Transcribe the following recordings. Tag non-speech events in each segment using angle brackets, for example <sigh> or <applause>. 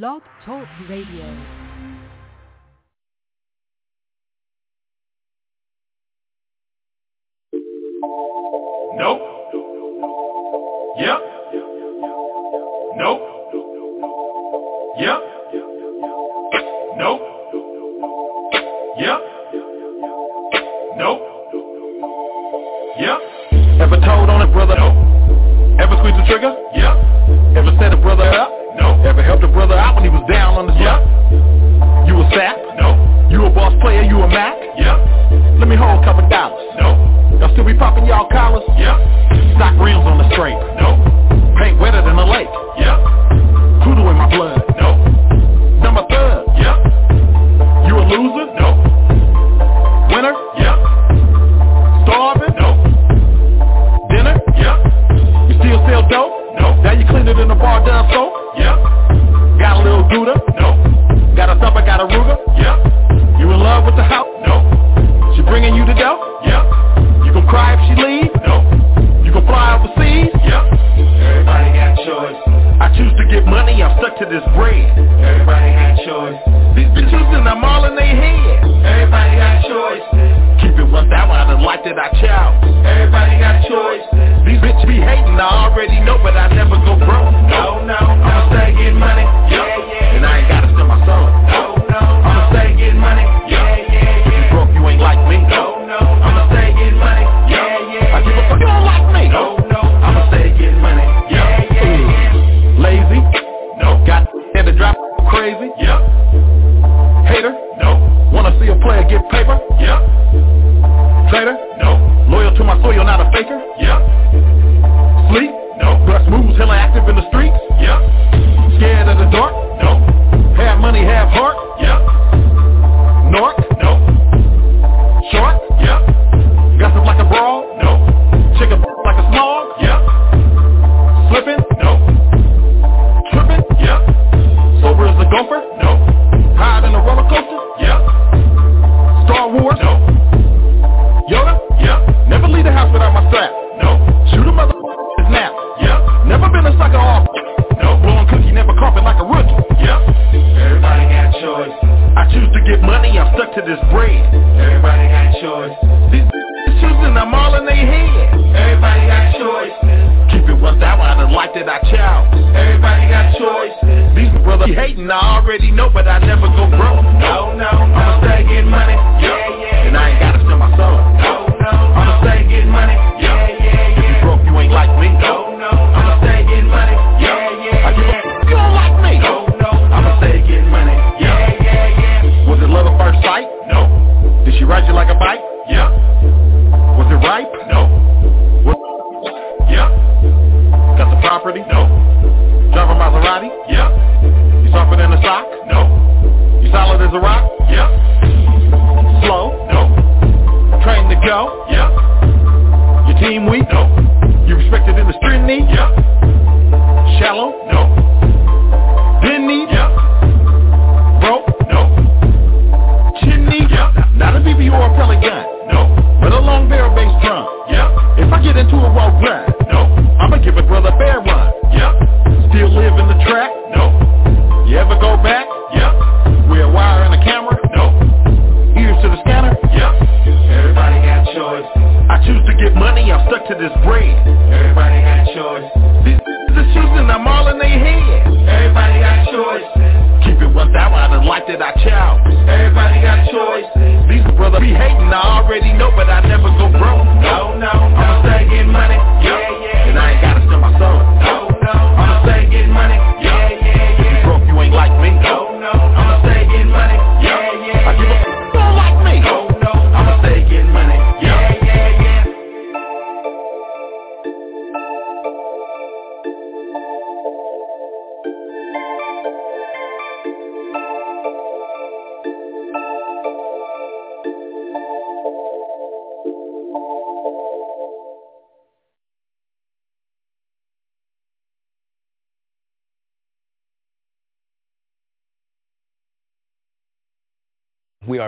Blog Talk Radio. Nope. Yep. Nope. Yep. Nope. Yep. Nope. Yep. Ever told on a brother? Nope. Ever squeeze the trigger? Yep. Ever set a brother up? Ever helped a brother out when he was down on his yep. luck? You a sap? No. You a boss player? You a Mac? Yep. Let me hold a couple dollars. No. Y'all still be popping y'all collars? Yep. Stock rims on the straight? No. Paint wetter than a lake? Yep.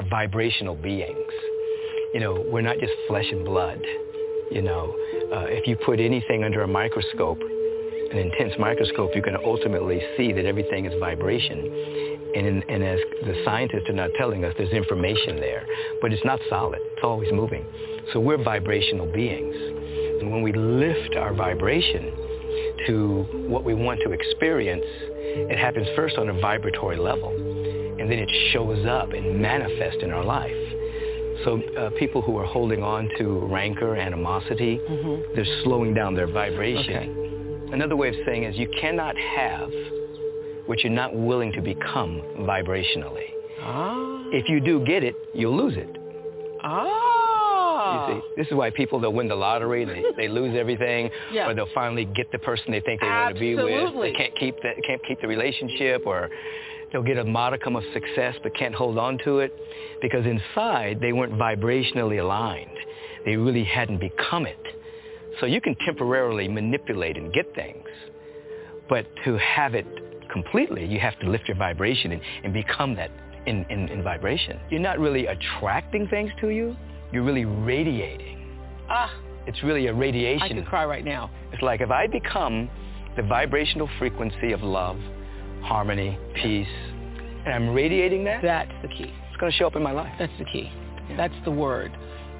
vibrational beings. You know, we're not just flesh and blood. You know, uh, if you put anything under a microscope, an intense microscope, you can ultimately see that everything is vibration. And, in, and as the scientists are not telling us, there's information there, but it's not solid. It's always moving. So we're vibrational beings. And when we lift our vibration to what we want to experience, it happens first on a vibratory level. And then it shows up and manifests in our life. So uh, people who are holding on to rancor, animosity, Mm-hmm. they're slowing down their vibration. Another way of saying is you cannot have what you're not willing to become vibrationally. Ah. If you do get it, you'll lose it. Ah. You see, this is why people they'll win the lottery, they, they lose everything, <laughs> Yeah. or they'll finally get the person they think they want to be with. Absolutely. They can't keep the, can't keep the relationship, or they'll get a modicum of success but can't hold on to it because inside they weren't vibrationally aligned. They really hadn't become it. So you can temporarily manipulate and get things, but to have it completely, you have to lift your vibration and, and become that in, in, in vibration. You're not really attracting things to you. You're really radiating. Ah. It's really a radiation. I can cry right now. It's like if I become the vibrational frequency of love, harmony, peace, and I'm radiating that, That's the key. it's going to show up in my life. That's the key. That's the word.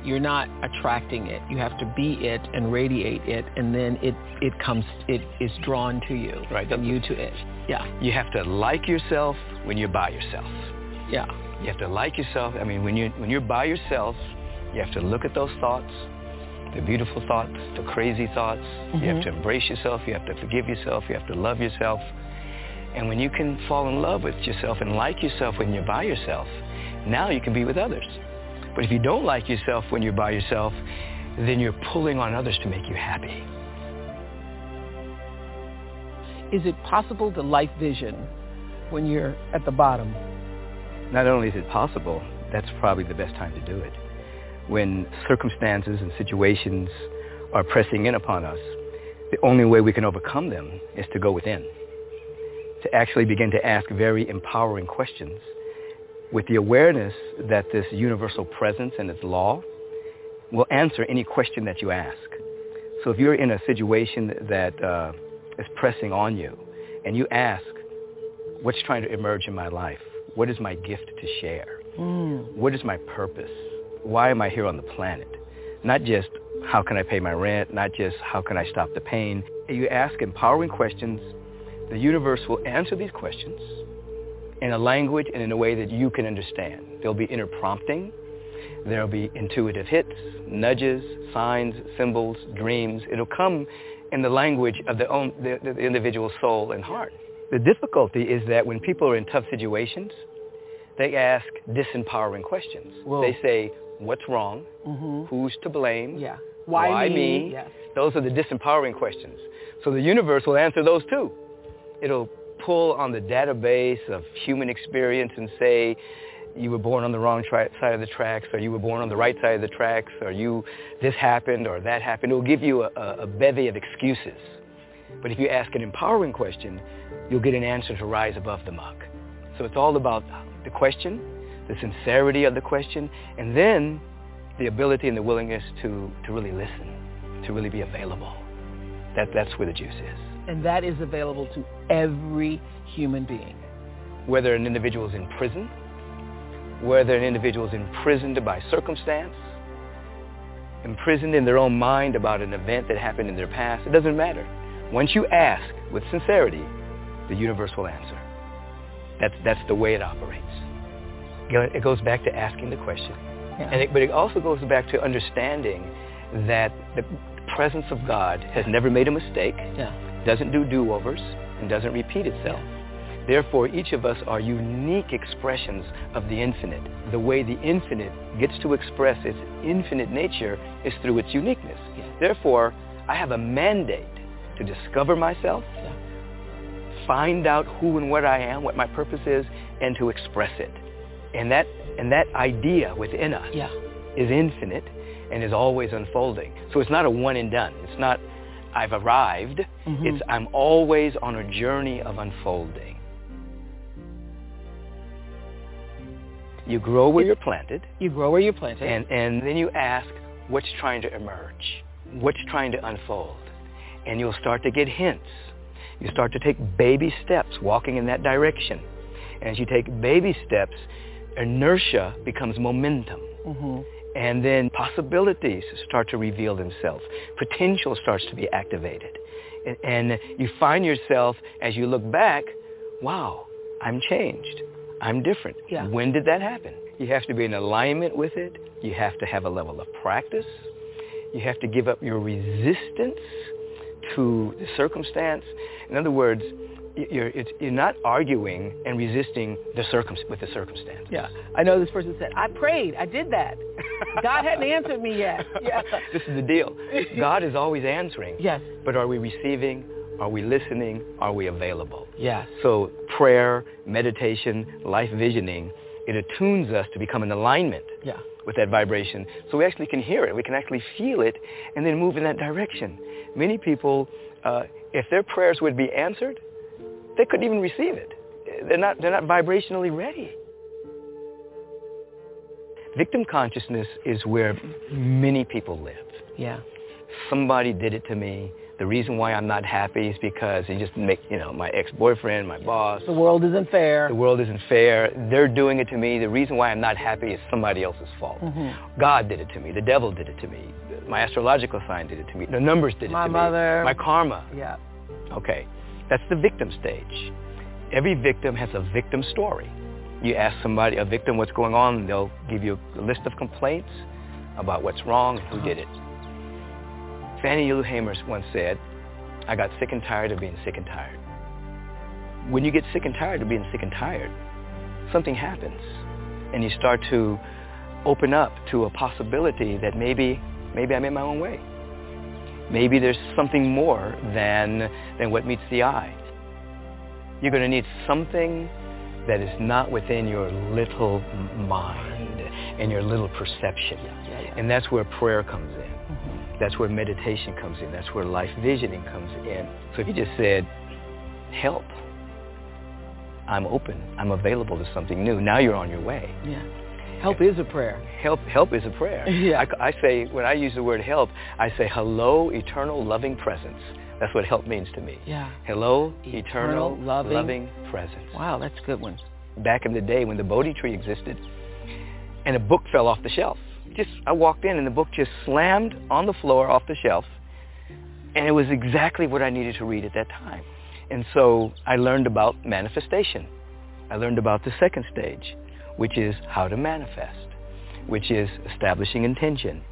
You're not attracting it. You have to be it and radiate it, and then it it comes. It is drawn to you. Right. And you to it. Yeah. You have to like yourself when you're by yourself. Yeah. You have to like yourself. I mean, when you when you're by yourself, you have to look at those thoughts, the beautiful thoughts, the crazy thoughts. You have mm-hmm. to embrace yourself. You have to forgive yourself. You have to love yourself. And when you can fall in love with yourself and like yourself when you're by yourself, now you can be with others. But if you don't like yourself when you're by yourself, then you're pulling on others to make you happy. Is it possible to life vision when you're at the bottom? Not only is it possible, that's probably the best time to do it. When circumstances and situations are pressing in upon us, the only way we can overcome them is to go within, to actually begin to ask very empowering questions with the awareness that this universal presence and its law will answer any question that you ask. So if you're in a situation that uh, is pressing on you and you ask, what's trying to emerge in my life? What is my gift to share? What is my purpose? Why am I here on the planet? Not just how can I pay my rent, not just how can I stop the pain. You ask empowering questions. The universe will answer these questions in a language and in a way that you can understand. There'll be inner prompting. There'll be intuitive hits, nudges, signs, symbols, dreams. It'll come in the language of the, own, the, the individual soul and heart. The difficulty is that when people are in tough situations, they ask disempowering questions. Whoa. They say, what's wrong? Mm-hmm. Who's to blame? Yeah. Why, Why me? me? Yes. Those are the disempowering questions. So the universe will answer those too. It'll pull on the database of human experience and say, you were born on the wrong tri- side of the tracks, or you were born on the right side of the tracks, or you, this happened, or that happened. It will give you a a bevy of excuses. But if you ask an empowering question, you'll get an answer to rise above the muck. So it's all about the question, the sincerity of the question, and then the ability and the willingness to, to really listen, to really be available. That, that's where the juice is. And that is available to every human being. Whether an individual is in prison, whether an individual is imprisoned by circumstance, imprisoned in their own mind about an event that happened in their past, it doesn't matter. Once you ask with sincerity, the universe will answer. That's, that's the way it operates. It goes back to asking the question. Yeah. And it, but it also goes back to understanding that the presence of God has never made a mistake, yeah. Doesn't do do-overs, and doesn't repeat itself. Therefore, each of us are unique expressions of the infinite. The way the infinite gets to express its infinite nature is through its uniqueness. Yeah. Therefore, I have a mandate to discover myself, Yeah. find out who and what I am, what my purpose is, and to express it. And that, and that idea within us Yeah. is infinite and is always unfolding. So it's not a one and done. It's not I've arrived. Mhm. It's I'm always on a journey of unfolding. You grow where you're planted, You grow where you're planted. and, and then you ask, what's trying to emerge? What's trying to unfold? And you'll start to get hints You start to take baby steps walking in that direction. And as you take baby steps, inertia becomes momentum. Mm-hmm. And then possibilities start to reveal themselves. Potential starts to be activated. And, and you find yourself, as you look back, wow, I'm changed. I'm different. Yeah. When did that happen? You have to be in alignment with it. You have to have a level of practice. You have to give up your resistance to the circumstance. In other words, you're, it's, you're not arguing and resisting the circum- with the circumstance. Yeah. I know this person said, I prayed. I did that. God hadn't answered me yet. Yeah. <laughs> this is the deal. God is always answering. Yes. But are we receiving? Are we listening? Are we available? Yes. So prayer, meditation, life visioning, it attunes us to become in alignment Yeah. with that vibration so we actually can hear it. We can actually feel it and then move in that direction. Many people, uh, if their prayers would be answered, they couldn't even receive it. They're not, they're not vibrationally ready. Victim consciousness is where many people live. Yeah. Somebody did it to me. The reason why I'm not happy is because he just make, you know, my ex-boyfriend, my boss, The world isn't fair. the world isn't fair. They're doing it to me. The reason why I'm not happy is somebody else's fault. Mm-hmm. God did it to me. The devil did it to me. My astrological sign did it to me. The numbers did it My to mother. me. My mother. My karma. Yeah. Okay. That's the victim stage. Every victim has a victim story. You ask somebody, a victim, what's going on, they'll give you a list of complaints about what's wrong and who did it. Fannie Lou Hamer once said, I got sick and tired of being sick and tired. When you get sick and tired of being sick and tired, something happens. And you start to open up to a possibility that maybe, maybe I'm in my own way. Maybe there's something more than, than what meets the eye. You're going to need something that is not within your little mind and your little perception. And that's where prayer comes in. That's where meditation comes in. That's where life visioning comes in. So if you just said, help, I'm open, I'm available to something new, now you're on your way. Help is a prayer. Help, help is a prayer. Yeah. I, I say, when I use the word help, I say, hello, eternal loving presence. That's what help means to me. Yeah. Hello, Eternal eternal, loving- loving presence. Wow, that's a good one. Back in the day when the Bodhi tree existed, and a book fell off the shelf. Just, I walked in and the book just slammed on the floor off the shelf, and it was exactly what I needed to read at that time. And so I learned about manifestation. I learned about the second stage, which is how to manifest, which is establishing intention,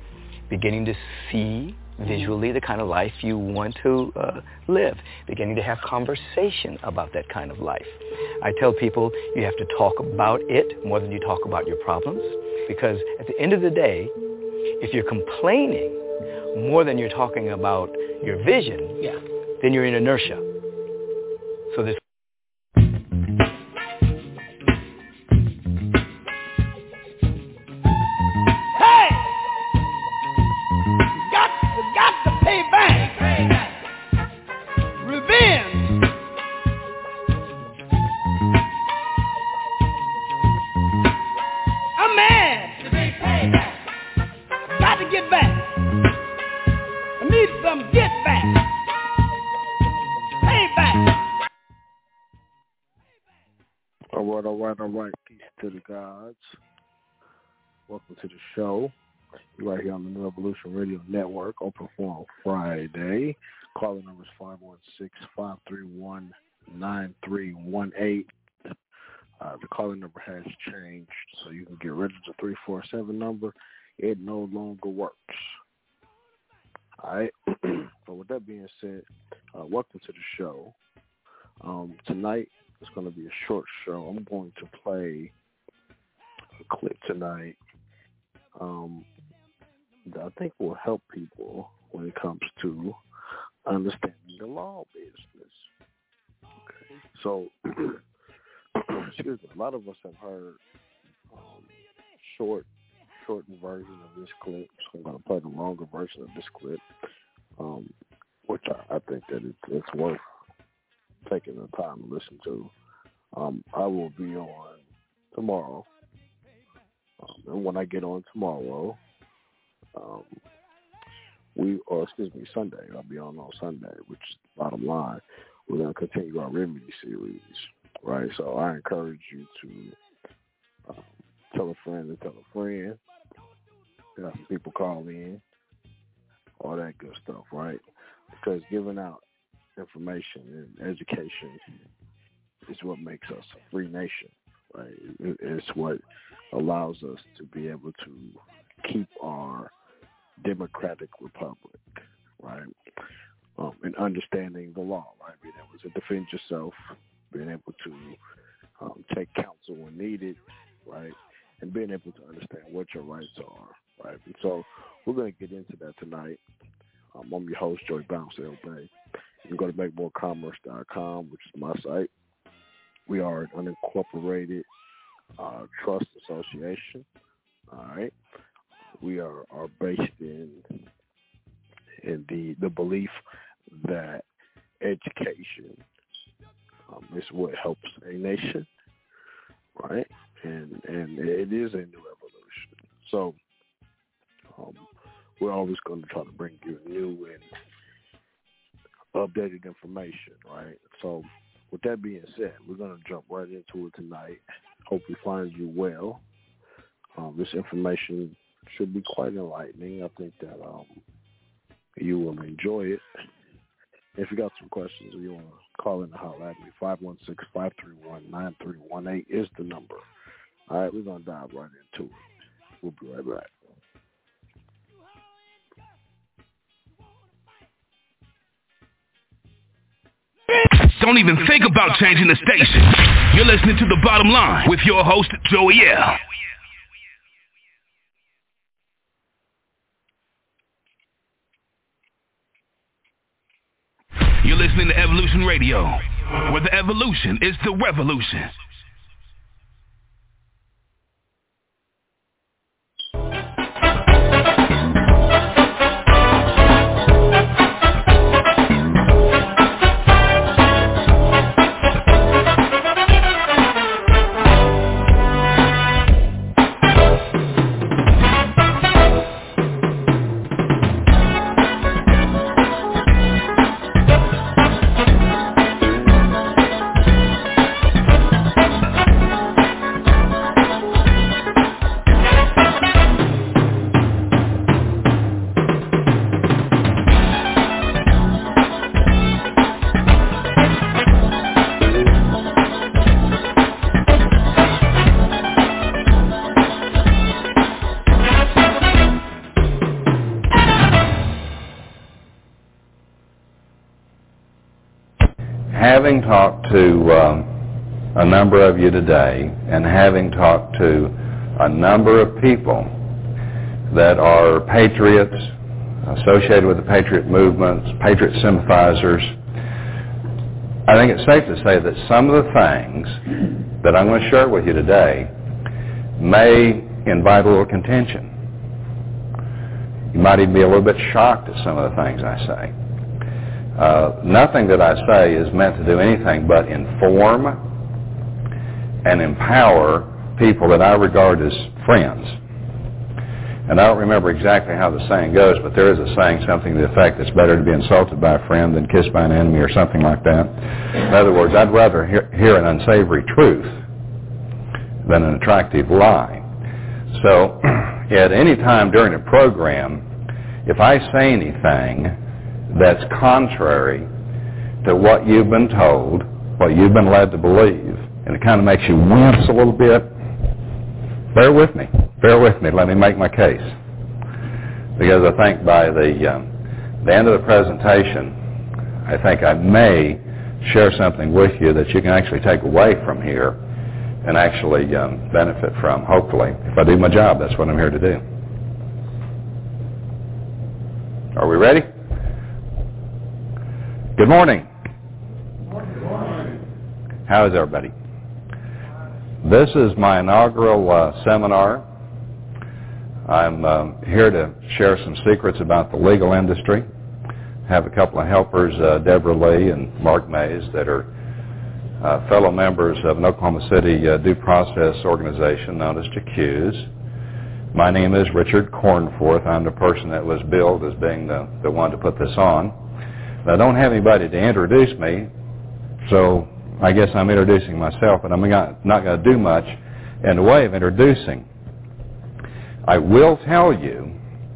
beginning to see visually the kind of life you want to uh, live, beginning to have conversation about that kind of life. I tell people you have to talk about it more than you talk about your problems because at the end of the day, if you're complaining more than you're talking about your vision, Yeah. then you're in inertia. So this gods. Welcome to the show. You're right here on the New Evolution Radio Network, open forum Friday. Calling number is 516-531-9318. Uh, the calling number has changed, so you can get rid of the 347 number. It no longer works. All right. <clears throat> so with that being said, uh, welcome to the show. Um, tonight it's going to be a short show. I'm going to play a clip tonight um, that I think will help people when it comes to understanding the law business. Okay, so <clears throat> excuse me. A lot of us have heard um, short, shortened version of this clip. So I'm going to play the longer version of this clip, um, which I, I think that it's, it's worth taking the time to listen to. Um, I will be on tomorrow. Um, and when I get on tomorrow, um, we, or excuse me, Sunday, I'll be on on Sunday, which is the bottom line. we're to continue our remedy series, right? So I encourage you to um, tell a friend to tell a friend. Have some people call in, all that good stuff, right? Because giving out information and education is what makes us a free nation, right? It's what allows us to be able to keep our democratic republic, right? Um, and understanding the law, right? Being able to defend yourself, being able to um, take counsel when needed, right? And being able to understand what your rights are, right? And so we're going to get into that tonight. Um, I'm your host, Joy Bounce L. You can go to makemorecommerce.com, which is my site. We are an unincorporated uh, trust association. All right. We are, are based in in the the belief that education um, is what helps a nation, right? And and it is a new evolution. So um, we're always going to try to bring you new and updated information, right? So with that being said, we're going to jump right into it tonight. Hope we find you well. Um, this information should be quite enlightening. I think that um, you will enjoy it. If you got some questions or you want to call in and holler at me, 516-531-9318 is the number. All right, we're going to dive right into it. We'll be right back. Don't even think about changing the station. You're listening to The Bottom Line with your host, Joey L. You're listening to Evolution Radio, where the evolution is the revolution. Number of you today and having talked to a number of people that are patriots, associated with the patriot movements, patriot sympathizers, I think it's safe to say that some of the things that I'm going to share with you today may invite a little contention. You might even be a little bit shocked at some of the things I say. Uh, nothing that I say is meant to do anything but inform and empower people that I regard as friends. And I don't remember exactly how the saying goes, but there is a saying something to the effect it's better to be insulted by a friend than kissed by an enemy or something like that. In other words, I'd rather hear, hear an unsavory truth than an attractive lie. So <clears throat> at any time during a program, if I say anything that's contrary to what you've been told, what you've been led to believe, and it kind of makes you wince a little bit, bear with me. Bear with me. Let me make my case. Because I think by the, um, the end of the presentation, I think I may share something with you that you can actually take away from here and actually um, benefit from, hopefully. If I do my job, that's what I'm here to do. Are we ready? Good morning. Good morning. How is everybody? This is my inaugural uh, seminar. I'm um, here to share some secrets about the legal industry. Have a couple of helpers, uh, Deborah Lee and Mark Mays, that are uh, fellow members of an Oklahoma City uh, due process organization known as JACUSE. My name is Richard Cornforth. I'm the person that was billed as being the, the one to put this on. I don't have anybody to introduce me, So I guess I'm introducing myself, but I'm not, going to do much in the way of introducing. I will tell you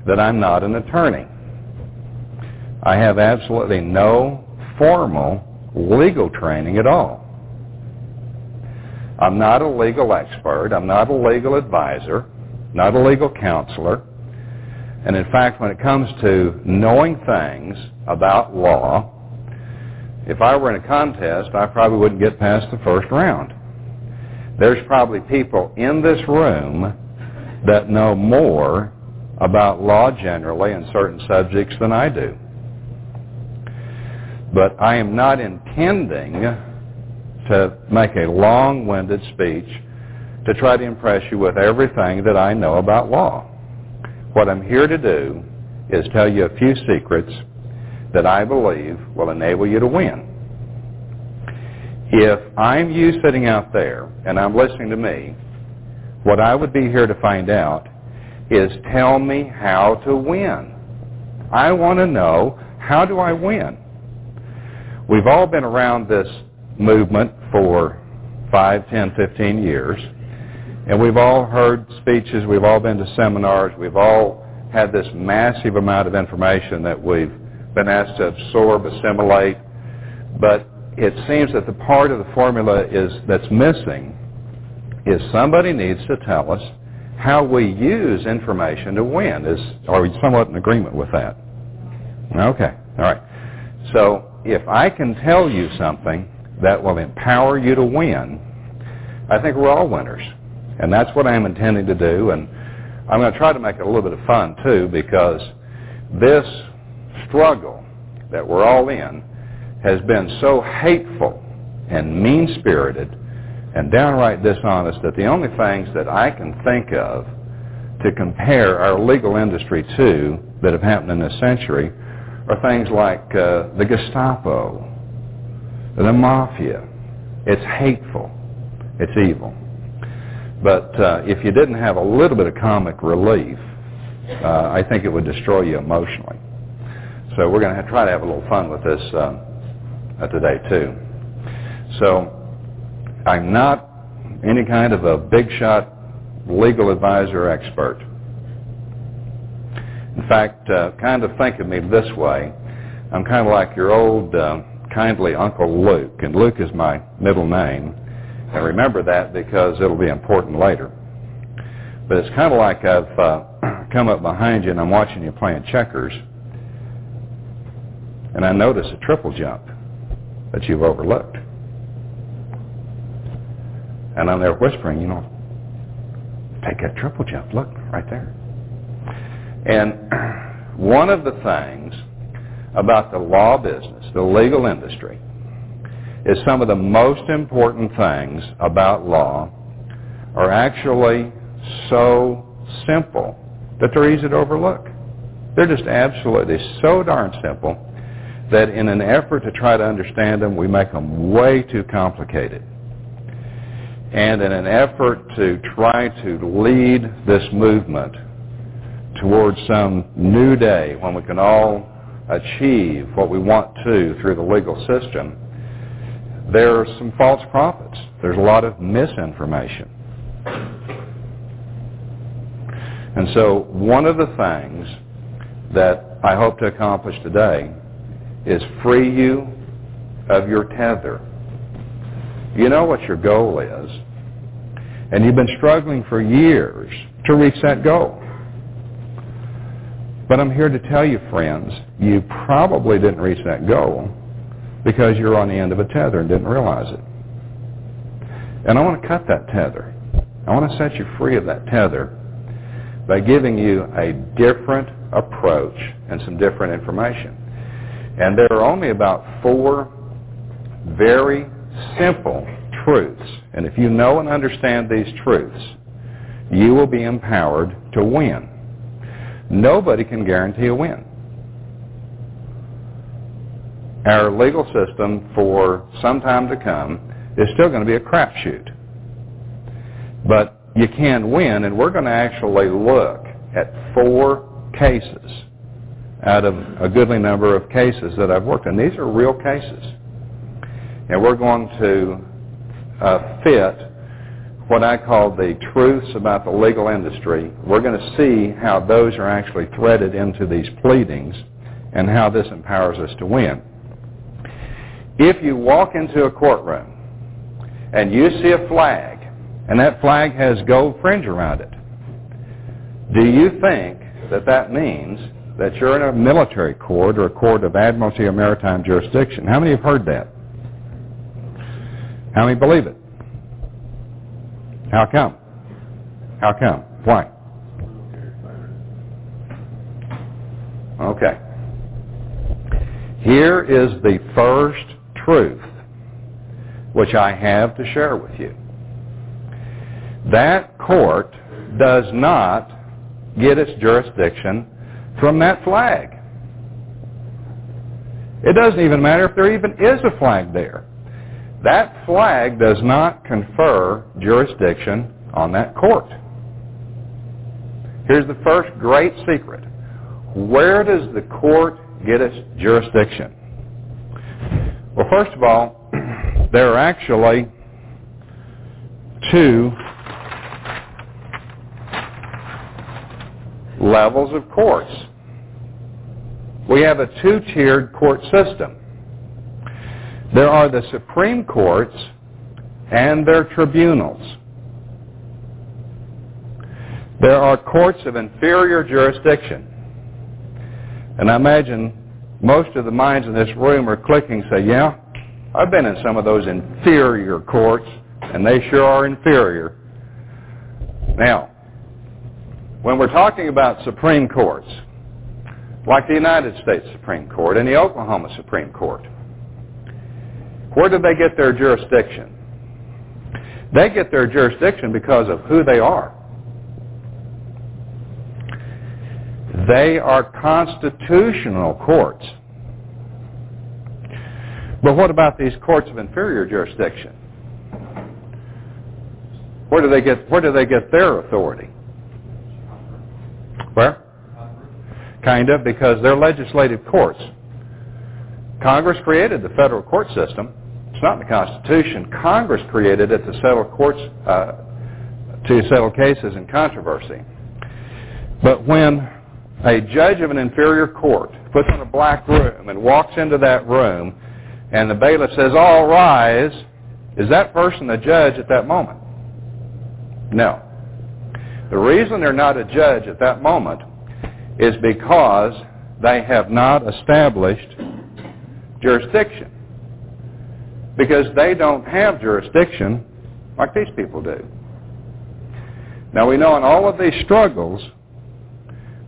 that I'm not an attorney. I have absolutely no formal legal training at all. I'm not a legal expert. I'm not a legal advisor, not a legal counselor. And in fact, when it comes to knowing things about law, if I were in a contest, I probably wouldn't get past the first round. There's probably people in this room that know more about law generally and certain subjects than I do. But I am not intending to make a long-winded speech to try to impress you with everything that I know about law. What I'm here to do is tell you a few secrets that I believe will enable you to win. If I'm you sitting out there and I'm listening to me, what I would be here to find out is tell me how to win. I want to know how do I win? We've all been around this movement for 5, 10, 15 years, and we've all heard speeches, we've all been to seminars, we've all had this massive amount of information that we've been asked to absorb, assimilate, but it seems that the part of the formula is that's missing is somebody needs to tell us how we use information to win. Is are we somewhat in agreement with that? Okay. All right. So if I can tell you something that will empower you to win, I think we're all winners. And that's what I'm intending to do. And I'm going to try to make it a little bit of fun, too, because this struggle that we're all in has been so hateful and mean-spirited and downright dishonest that the only things that I can think of to compare our legal industry to that have happened in this century are things like uh, the Gestapo, the mafia. It's hateful. It's evil. But uh, if you didn't have a little bit of comic relief, uh, I think it would destroy you emotionally. So we're going to try to have a little fun with this uh, uh, today too. So I'm not any kind of a big shot legal advisor expert. In fact, uh, kind of think of me this way. I'm kind of like your old uh, kindly Uncle Luke, and Luke is my middle name. And remember that because it'll be important later. But it's kind of like I've uh, <clears throat> come up behind you and I'm watching you playing checkers, and I notice a triple jump that you've overlooked. And I'm there whispering, you know, take that triple jump. Look, right there. And <clears throat> one of the things about the law business, the legal industry, is some of the most important things about law are actually so simple that they're easy to overlook. They're just absolutely so darn simple that in an effort to try to understand them, we make them way too complicated. And in an effort to try to lead this movement towards some new day when we can all achieve what we want to through the legal system, there are some false prophets. There's a lot of misinformation. And so one of the things that I hope to accomplish today is free you of your tether. You know what your goal is, and you've been struggling for years to reach that goal. But I'm here to tell you, friends, you probably didn't reach that goal because you're on the end of a tether and didn't realize it. And I want to cut that tether. I want to set you free of that tether by giving you a different approach and some different information. And there are only about four very simple truths. And if you know and understand these truths, you will be empowered to win. Nobody can guarantee a win. Our legal system for some time to come is still going to be a crapshoot. But you can win, and we're going to actually look at four cases out of a goodly number of cases that I've worked on. These are real cases. and we're going to uh, fit what I call the truths about the legal industry. We're going to see how those are actually threaded into these pleadings and how this empowers us to win. If you walk into a courtroom and you see a flag, and that flag has gold fringe around it, do you think that that means that you're in a military court or a court of admiralty or maritime jurisdiction? How many have heard that? How many believe it? How come? How come? Why? Okay. Here is the first truth which I have to share with you. That court does not get its jurisdiction from that flag. It doesn't even matter if there even is a flag there. That flag does not confer jurisdiction on that court. Here's the first great secret. Where does the court get its jurisdiction? Well, first of all, <clears throat> there are actually two levels of courts. We have a two-tiered court system. There are the Supreme Courts and their tribunals. There are courts of inferior jurisdiction. And I imagine most of the minds in this room are clicking say, yeah, I've been in some of those inferior courts, and they sure are inferior. Now, when we're talking about Supreme Courts, like the United States Supreme Court and the Oklahoma Supreme Court, where do they get their jurisdiction? They get their jurisdiction because of who they are. They are constitutional courts. But what about these courts of inferior jurisdiction? Where do they get where do they get their authority? Where? Kind of, because they're legislative courts. Congress created the federal court system. It's not in the Constitution. Congress created it to settle courts, uh, to settle cases and controversy. But when a judge of an inferior court puts on a black room and walks into that room and the bailiff says, all rise, is that person a judge at that moment? No. The reason they're not a judge at that moment is because they have not established jurisdiction. Because they don't have jurisdiction like these people do. Now we know in all of these struggles,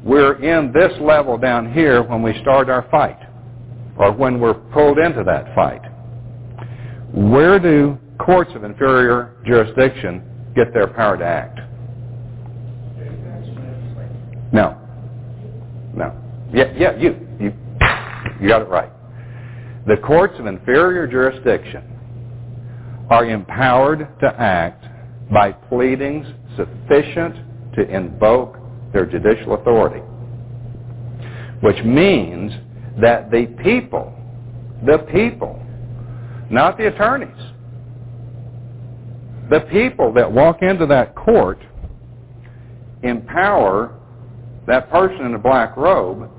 we're in this level down here when we start our fight or when we're pulled into that fight. Where do courts of inferior jurisdiction get their power to act? No. No. Yeah, yeah, you. You, you got it right. The courts of inferior jurisdiction are empowered to act by pleadings sufficient to invoke their judicial authority. Which means that the people, the people, not the attorneys, the people that walk into that court empower that person in a black robe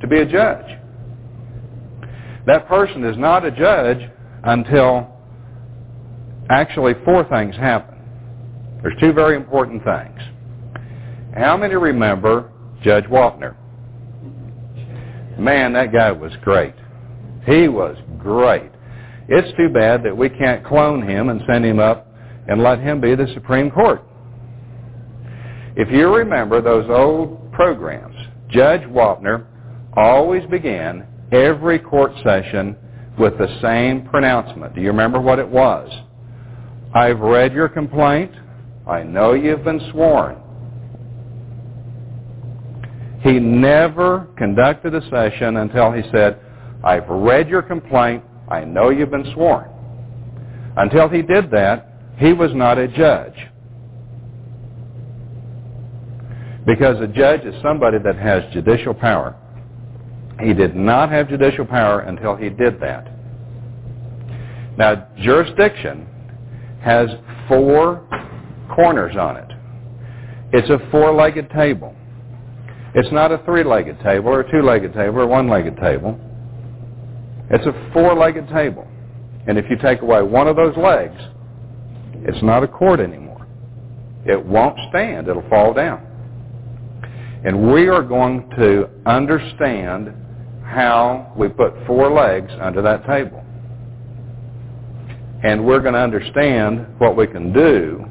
to be a judge. That person is not a judge until actually four things happen. There's two very important things. How many remember Judge Wapner? Man, that guy was great. He was great. It's too bad that we can't clone him and send him up and let him be the Supreme Court. If you remember those old programs, Judge Wapner always began every court session with the same pronouncement. Do you remember what it was? I've read your complaint. I know you've been sworn. He never conducted a session until he said, I've read your complaint. I know you've been sworn. Until he did that, he was not a judge. Because a judge is somebody that has judicial power. He did not have judicial power until he did that. Now, jurisdiction has four corners on it. It's a four-legged table. It's not a three-legged table or a two-legged table or a one-legged table. It's a four-legged table. And if you take away one of those legs, it's not a court anymore. It won't stand. It'll fall down. And we are going to understand how we put four legs under that table. And we're going to understand what we can do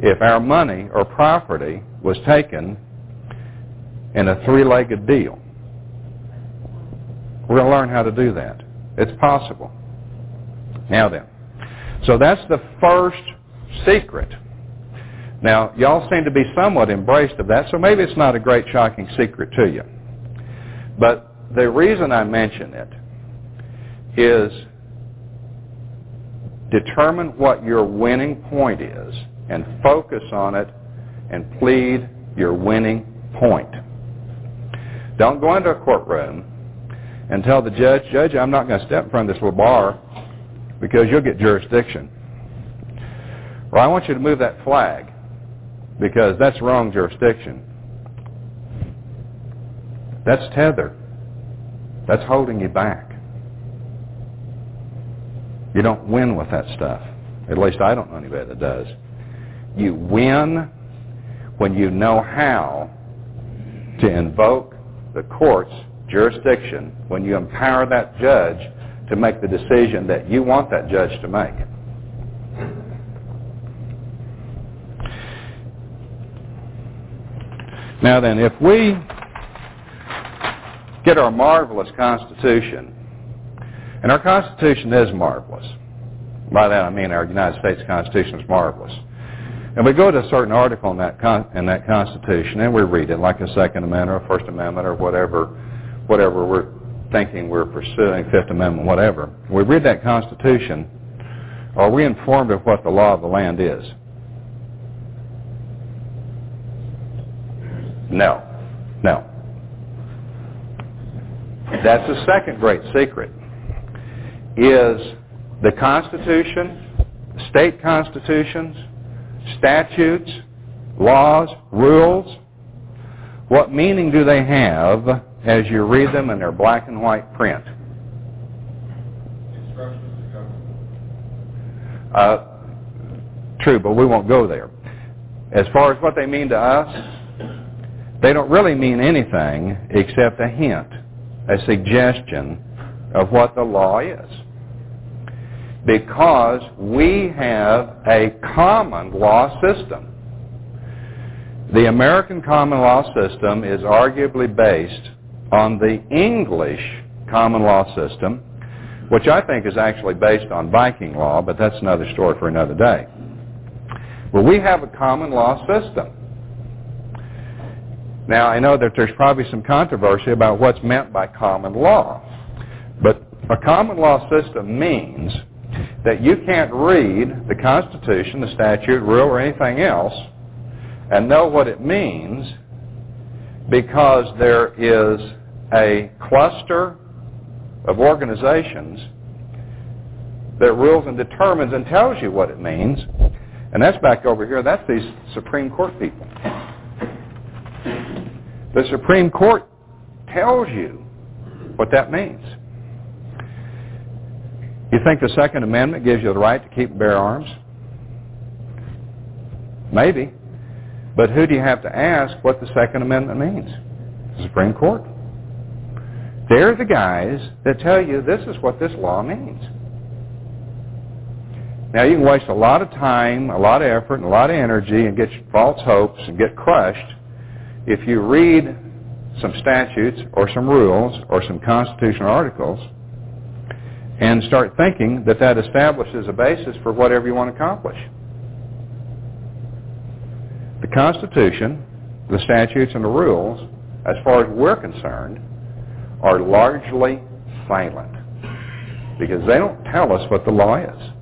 if our money or property was taken in a three-legged deal. We're going to learn how to do that. It's possible. Now then, so that's the first secret. Now, y'all seem to be somewhat embraced of that, so maybe it's not a great shocking secret to you. But the reason I mention it is determine what your winning point is and focus on it and plead your winning point. Don't go into a courtroom and tell the judge, Judge, I'm not going to step in front of this little bar because you'll get jurisdiction. Or I want you to move that flag because that's wrong jurisdiction. That's tether. That's holding you back. You don't win with that stuff. At least I don't know anybody that does. You win when you know how to invoke the court's jurisdiction, when you empower that judge to make the decision that you want that judge to make. Now then, if we get our marvelous Constitution, and our Constitution is marvelous. By that I mean our United States Constitution is marvelous. And we go to a certain article in that con- in that Constitution and we read it, like a Second Amendment or First Amendment or whatever, whatever we're thinking we're pursuing, Fifth Amendment, whatever. We read that Constitution. Are we informed of what the law of the land is? No. No. That's the second great secret, is the Constitution, state constitutions, statutes, laws, rules, what meaning do they have as you read them in their black and white print? Uh, true, but we won't go there. As far as what they mean to us, they don't really mean anything except a hint, a suggestion of what the law is. Because we have a common law system. The American common law system is arguably based on the English common law system, which I think is actually based on Viking law, but that's another story for another day. Well, we have a common law system. Now, I know that there's probably some controversy about what's meant by common law. But a common law system means that you can't read the Constitution, the statute, rule, or anything else and know what it means because there is a cluster of organizations that rules and determines and tells you what it means. And that's back over here. That's these Supreme Court people. The Supreme Court tells you what that means. You think the Second Amendment gives you the right to keep and bear arms? Maybe. But who do you have to ask what the Second Amendment means? The Supreme Court. They're the guys that tell you this is what this law means. Now you can waste a lot of time, a lot of effort, and a lot of energy and get false hopes and get crushed if you read some statutes or some rules or some constitutional articles and start thinking that that establishes a basis for whatever you want to accomplish. The Constitution, the statutes, and the rules, as far as we're concerned, are largely silent because they don't tell us what the law is.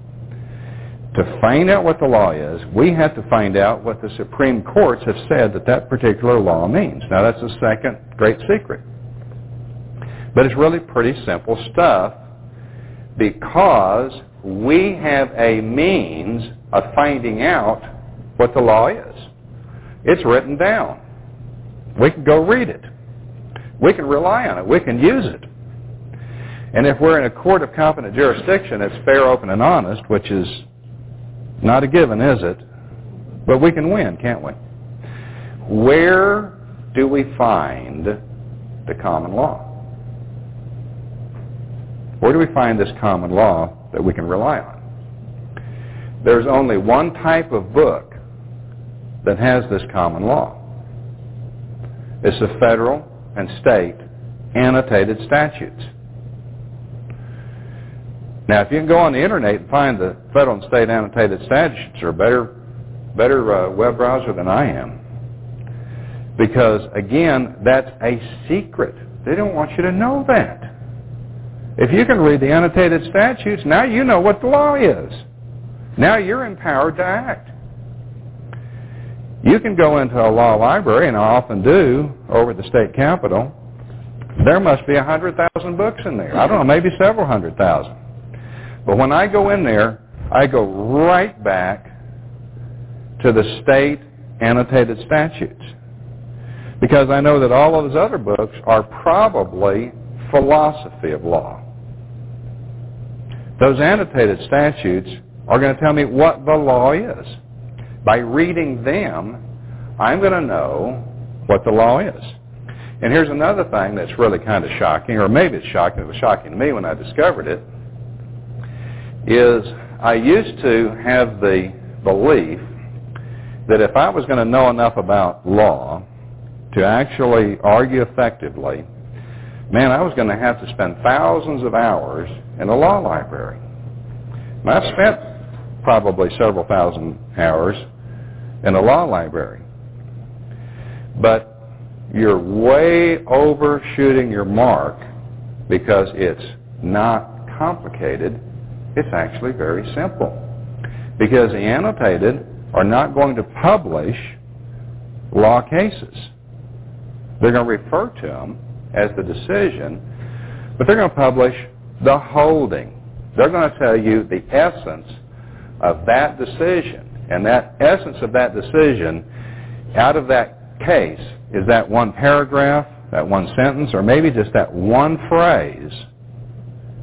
To find out what the law is, we have to find out what the Supreme Courts have said that that particular law means. Now that's the second great secret. But it's really pretty simple stuff because we have a means of finding out what the law is. It's written down. We can go read it. We can rely on it. We can use it. And if we're in a court of competent jurisdiction, it's fair, open, and honest, which is not a given, is it? But we can win, can't we? Where do we find the common law? Where do we find this common law that we can rely on? There's only one type of book that has this common law. It's the federal and state annotated statutes. Now, if you can go on the internet and find the federal and state annotated statutes, are a better, better uh, web browser than I am. Because, again, that's a secret. They don't want you to know that. If you can read the annotated statutes, now you know what the law is. Now you're empowered to act. You can go into a law library, and I often do, over at the state capitol. There must be a hundred thousand books in there. I don't know, maybe several hundred thousand. But when I go in there, I go right back to the state annotated statutes. Because I know that all of those other books are probably philosophy of law. Those annotated statutes are going to tell me what the law is. By reading them, I'm going to know what the law is. And here's another thing that's really kind of shocking, or maybe it's shocking. It was shocking to me when I discovered it is I used to have the belief that if I was going to know enough about law to actually argue effectively, man, I was going to have to spend thousands of hours in a law library. And I've spent probably several thousand hours in a law library. But you're way overshooting your mark because it's not complicated it's actually very simple. Because the annotated are not going to publish law cases. They're going to refer to them as the decision, but they're going to publish the holding. They're going to tell you the essence of that decision. And that essence of that decision out of that case is that one paragraph, that one sentence, or maybe just that one phrase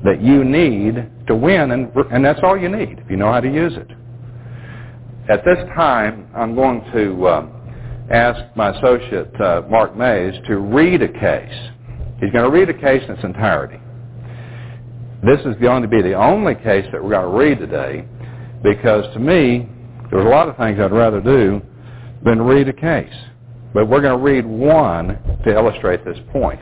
that you need to win, and, and that's all you need if you know how to use it. At this time, I'm going to uh, ask my associate, uh, Mark Mays, to read a case. He's going to read a case in its entirety. This is going to be the only case that we're going to read today because to me, there's a lot of things I'd rather do than read a case. But we're going to read one to illustrate this point.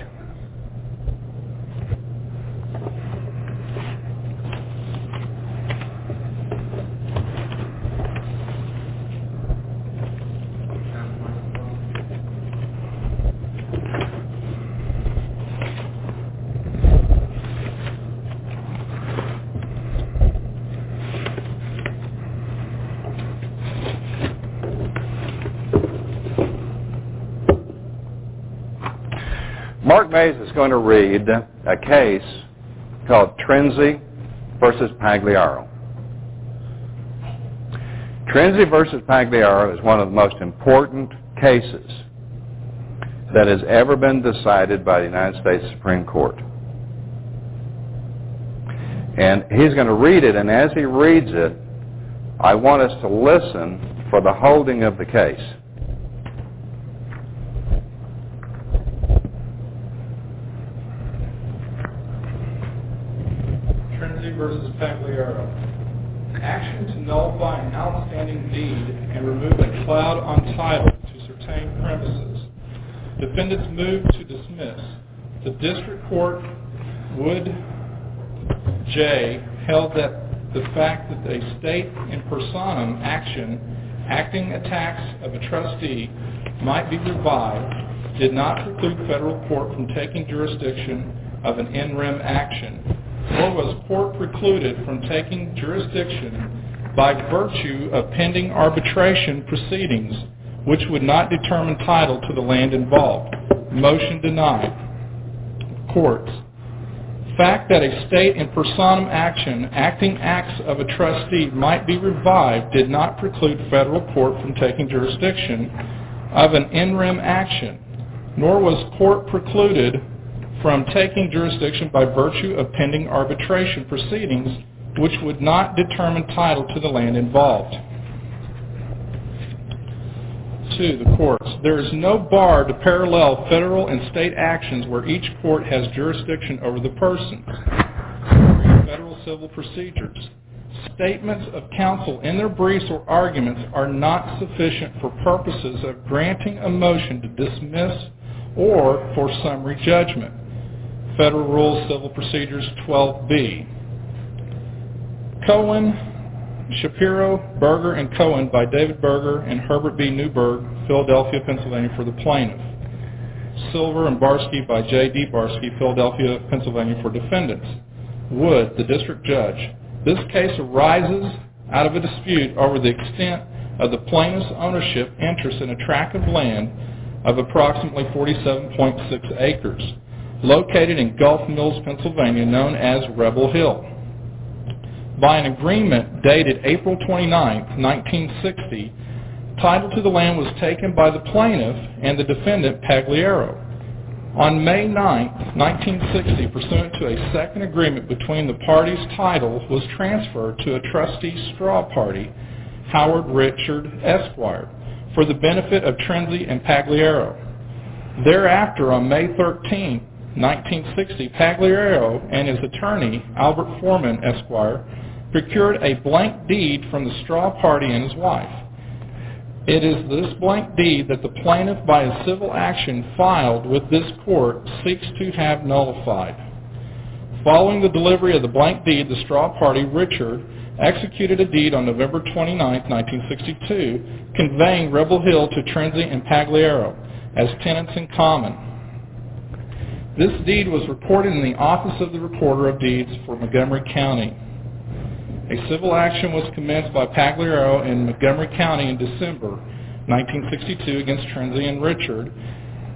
Mays is going to read a case called Trenzi versus Pagliaro. Trenzi versus Pagliaro is one of the most important cases that has ever been decided by the United States Supreme Court. And he's going to read it, and as he reads it, I want us to listen for the holding of the case. Versus Pagliaro. An action to nullify an outstanding deed and remove a cloud on title to certain premises. Defendants moved to dismiss. The district court Wood J held that the fact that a state in personam action acting a tax of a trustee might be revived did not preclude federal court from taking jurisdiction of an in rem action nor was court precluded from taking jurisdiction by virtue of pending arbitration proceedings, which would not determine title to the land involved. Motion denied. Courts. fact that a state in personam action acting acts of a trustee might be revived did not preclude federal court from taking jurisdiction of an in rem action, nor was court precluded from taking jurisdiction by virtue of pending arbitration proceedings which would not determine title to the land involved. Two, the courts. There is no bar to parallel federal and state actions where each court has jurisdiction over the person. Federal civil procedures. Statements of counsel in their briefs or arguments are not sufficient for purposes of granting a motion to dismiss or for summary judgment. Federal Rules Civil Procedures 12B. Cohen, Shapiro, Berger, and Cohen by David Berger and Herbert B. Newberg, Philadelphia, Pennsylvania for the plaintiff. Silver and Barsky by J.D. Barsky, Philadelphia, Pennsylvania for defendants. Wood, the district judge. This case arises out of a dispute over the extent of the plaintiff's ownership interest in a tract of land of approximately 47.6 acres located in Gulph Mills, Pennsylvania, known as Rebel Hill. By an agreement dated April 29, 1960, title to the land was taken by the plaintiff and the defendant, Pagliaro. On May 9, 1960, pursuant to a second agreement between the parties, title was transferred to a trustee straw party, Howard Richard Esquire, for the benefit of Trenzi and Pagliaro. Thereafter, on May 13, 1960, Pagliaro and his attorney, Albert Foreman Esquire, procured a blank deed from the straw party and his wife. It is this blank deed that the plaintiff, by a civil action filed with this court, seeks to have nullified. Following the delivery of the blank deed, the straw party, Richard, executed a deed on November 29, 1962, conveying Rebel Hill to Trenzi and Pagliaro as tenants in common. This deed was reported in the Office of the Recorder of Deeds for Montgomery County. A civil action was commenced by Pagliaro in Montgomery County in December 1962 against Trenzi and Richard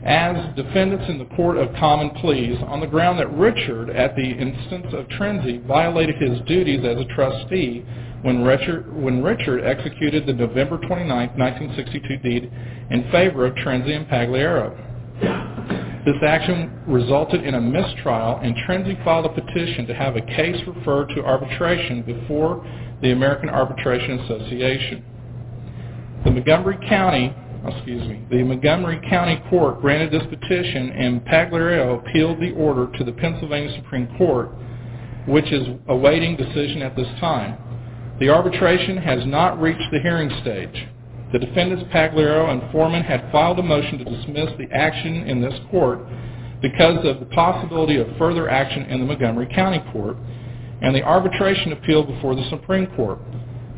as defendants in the Court of Common Pleas on the ground that Richard, at the instance of Trenzi, violated his duties as a trustee when Richard, when Richard executed the November 29, 1962 deed in favor of Trenzi and Pagliaro. This action resulted in a mistrial, and Trenzi filed a petition to have a case referred to arbitration before the American Arbitration Association. The Montgomery County, excuse me, the Montgomery County Court granted this petition, and Pagliaro appealed the order to the Pennsylvania Supreme Court, which is awaiting decision at this time. The arbitration has not reached the hearing stage. The defendants Pagliaro and Foreman had filed a motion to dismiss the action in this court because of the possibility of further action in the Montgomery County Court and the arbitration appeal before the Supreme Court.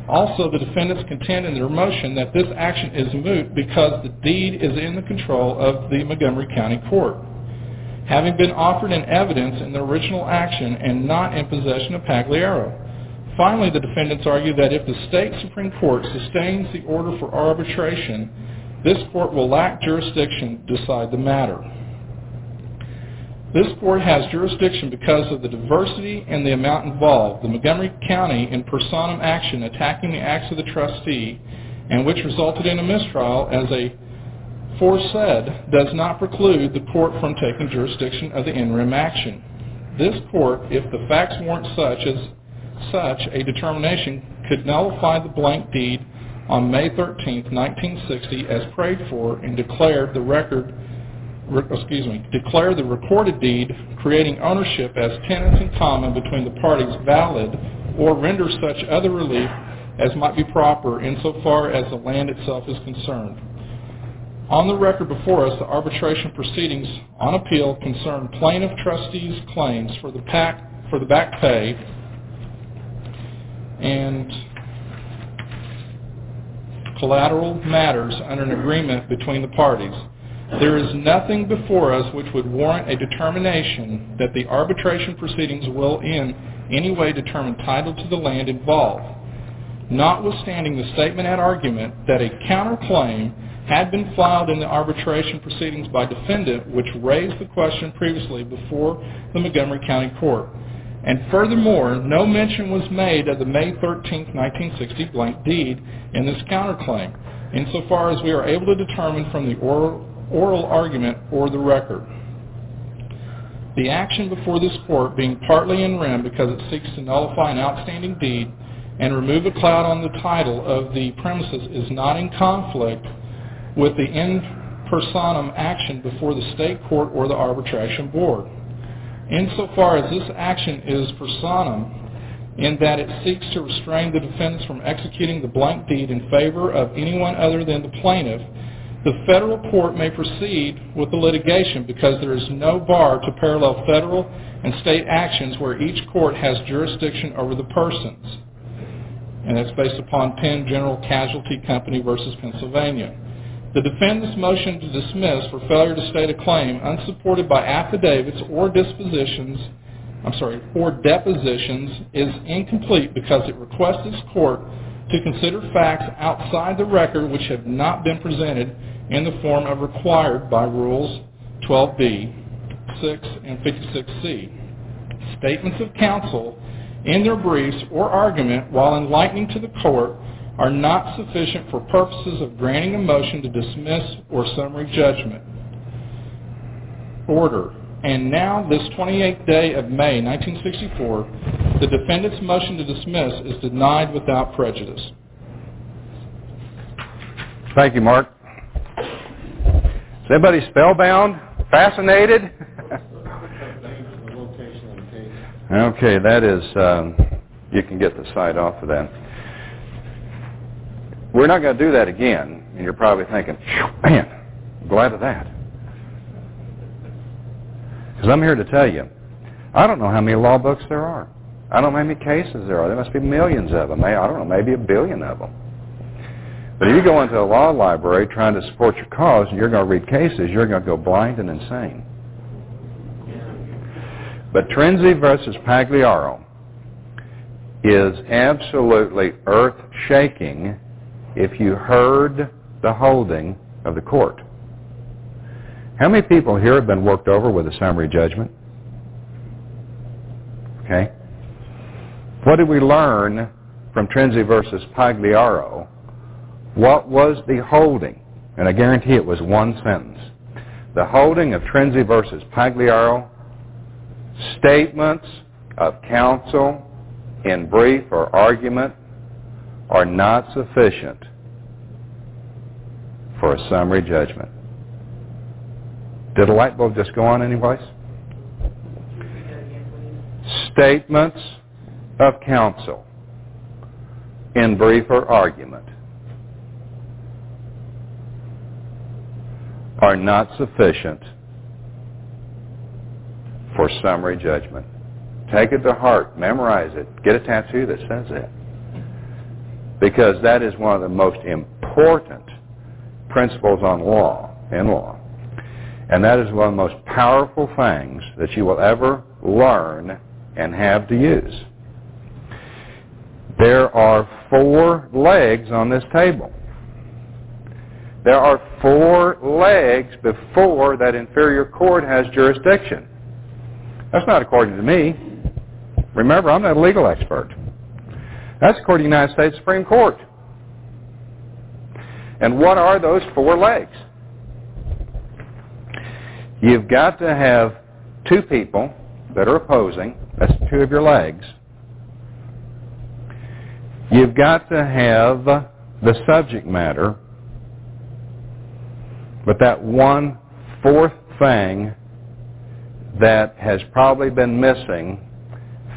Also, the defendants contend in their motion that this action is moot because the deed is in the control of the Montgomery County Court. Having been offered in evidence in the original action and not in possession of Pagliaro. Finally, the defendants argue that if the state Supreme Court sustains the order for arbitration, this court will lack jurisdiction to decide the matter. This court has jurisdiction because of the diversity and the amount involved. The Montgomery County in personam action attacking the acts of the trustee and which resulted in a mistrial as a foresaid does not preclude the court from taking jurisdiction of the in-rem action. This court, if the facts weren't such as such a determination, could nullify the blank deed on May 13, 1960 as prayed for and declare the record excuse me, declare the recorded deed creating ownership as tenants in common between the parties valid or render such other relief as might be proper insofar as the land itself is concerned. On the record before us, the arbitration proceedings on appeal concern plaintiff trustees' claims for the, pack, for the back pay and collateral matters under an agreement between the parties. There is nothing before us which would warrant a determination that the arbitration proceedings will in any way determine title to the land involved. Notwithstanding the statement at argument that a counterclaim had been filed in the arbitration proceedings by defendant, which raised the question previously before the Montgomery County Court. And furthermore, no mention was made of the May 13, 1960 blank deed in this counterclaim, insofar as we are able to determine from the oral, oral argument or the record. The action before this court being partly in rem because it seeks to nullify an outstanding deed and remove a cloud on the title of the premises is not in conflict with the in personam action before the state court or the arbitration board. Insofar as this action is personam, in that it seeks to restrain the defendants from executing the blank deed in favor of anyone other than the plaintiff, the federal court may proceed with the litigation because there is no bar to parallel federal and state actions where each court has jurisdiction over the persons. And that's based upon Penn General Casualty Company versus Pennsylvania. The defendant's motion to dismiss for failure to state a claim unsupported by affidavits or dispositions, I'm sorry, or depositions is incomplete because it requests this court to consider facts outside the record which have not been presented in the form of required by Rules 12b, 6, and 56c. Statements of counsel in their briefs or argument while enlightening to the court are not sufficient for purposes of granting a motion to dismiss or summary judgment. Order. And now, this 28th day of May, 1964, the defendant's motion to dismiss is denied without prejudice. Thank you, Mark. Is anybody spellbound? Fascinated? okay, that is, um, you can get the cite off of that. We're not going to do that again. And you're probably thinking, man, I'm glad of that. Because I'm here to tell you, I don't know how many law books there are. I don't know how many cases there are. There must be millions of them. I don't know, maybe a billion of them. But if you go into a law library trying to support your cause and you're going to read cases, you're going to go blind and insane. But Trenzi versus Pagliaro is absolutely earth-shaking if you heard the holding of the court. How many people here have been worked over with a summary judgment? Okay. What did we learn from Trenzi versus Pagliaro? What was the holding? And I guarantee it was one sentence. The holding of Trenzi versus Pagliaro, statements of counsel in brief or argument are not sufficient for a summary judgment. Did a light bulb just go on anyplace? Statements of counsel in briefer argument are not sufficient for summary judgment. Take it to heart. Memorize it. Get a tattoo that says it. Because that is one of the most important principles on law, in law. And that is one of the most powerful things that you will ever learn and have to use. There are four legs on this table. There are four legs before that inferior court has jurisdiction. That's not according to me. Remember, I'm not a legal expert. That's according to the United States Supreme Court. And what are those four legs? You've got to have two people that are opposing. That's two of your legs. You've got to have the subject matter. But that one fourth thing that has probably been missing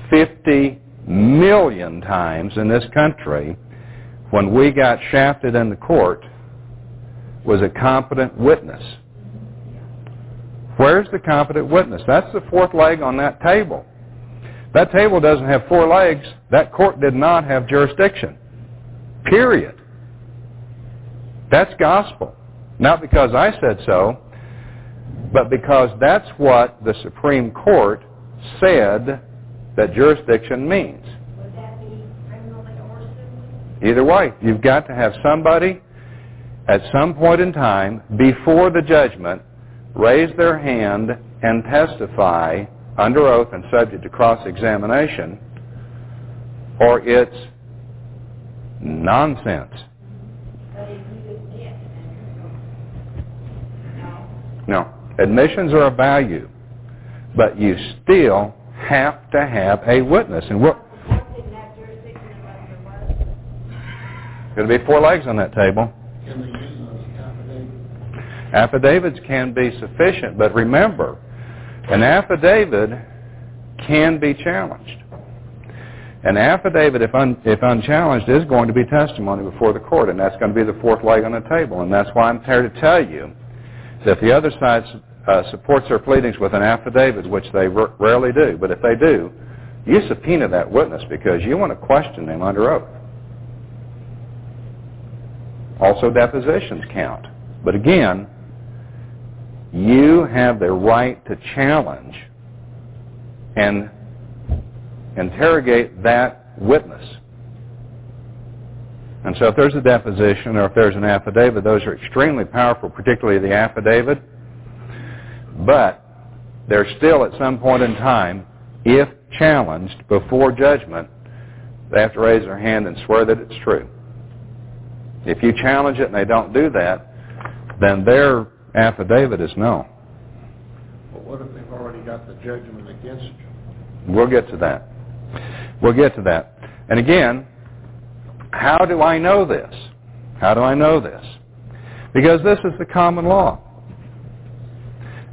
50 million times in this country when we got shafted in the court was a competent witness. Where's the competent witness? That's the fourth leg on that table. That table doesn't have four legs. That court did not have jurisdiction. Period. That's gospel. Not because I said so, but because that's what the Supreme Court said that jurisdiction means. Either way, you've got to have somebody at some point in time before the judgment raise their hand and testify under oath and subject to cross-examination, or it's nonsense. No. Admissions are of value, but you still have to have a witness. And what? Going to be four legs on that table. Affidavits can be sufficient, but remember, an affidavit can be challenged. An affidavit, if, un, if unchallenged, is going to be testimony before the court, and that's going to be the fourth leg on the table. And that's why I'm here to tell you that the other side uh, supports their pleadings with an affidavit, which they r- rarely do. But if they do, you subpoena that witness because you want to question them under oath. Also, depositions count. But again, you have the right to challenge and interrogate that witness. And so if there's a deposition or if there's an affidavit, those are extremely powerful, particularly the affidavit. But they're still at some point in time, if challenged before judgment, they have to raise their hand and swear that it's true. If you challenge it and they don't do that, then their affidavit is no. But what if they've already got the judgment against you? We'll get to that. We'll get to that. And again, how do I know this? How do I know this? Because this is the common law.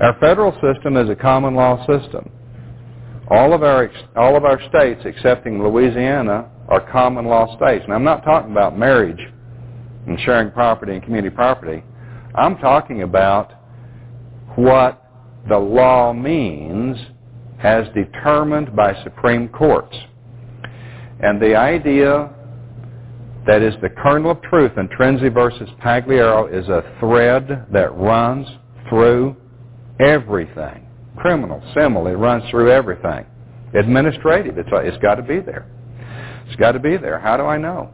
Our federal system is a common law system. All of our all of our states, excepting Louisiana, are common law states. And I'm not talking about marriage and sharing property and community property. I'm talking about what the law means as determined by Supreme Courts. And the idea that is the kernel of truth in Trenzi versus Pagliaro is a thread that runs through everything. Criminal, civil, it runs through everything. Administrative, it's, it's got to be there. It's got to be there. How do I know?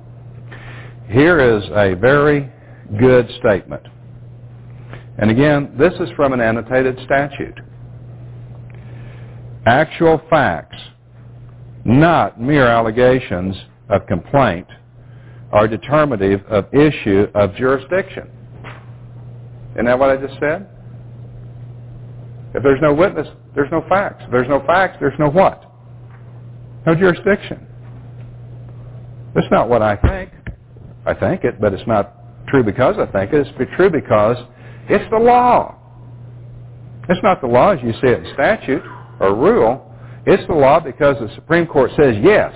Here is a very good statement. And again, this is from an annotated statute. Actual facts, not mere allegations of complaint, are determinative of issue of jurisdiction. Isn't that what I just said? If there's no witness, there's no facts. If there's no facts, there's no what? No jurisdiction. That's not what I think. I think it, but it's not true because I think it. It's true because it's the law. It's not the law as you see it in statute or rule. It's the law because the Supreme Court says yes,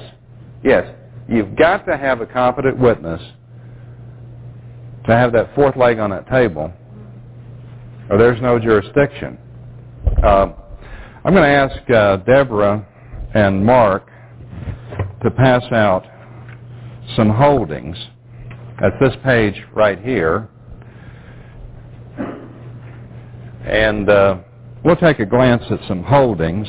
yes, you've got to have a competent witness to have that fourth leg on that table, or there's no jurisdiction. Uh, I'm going to ask uh, Deborah and Mark to pass out some holdings at this page right here. And uh, we'll take a glance at some holdings.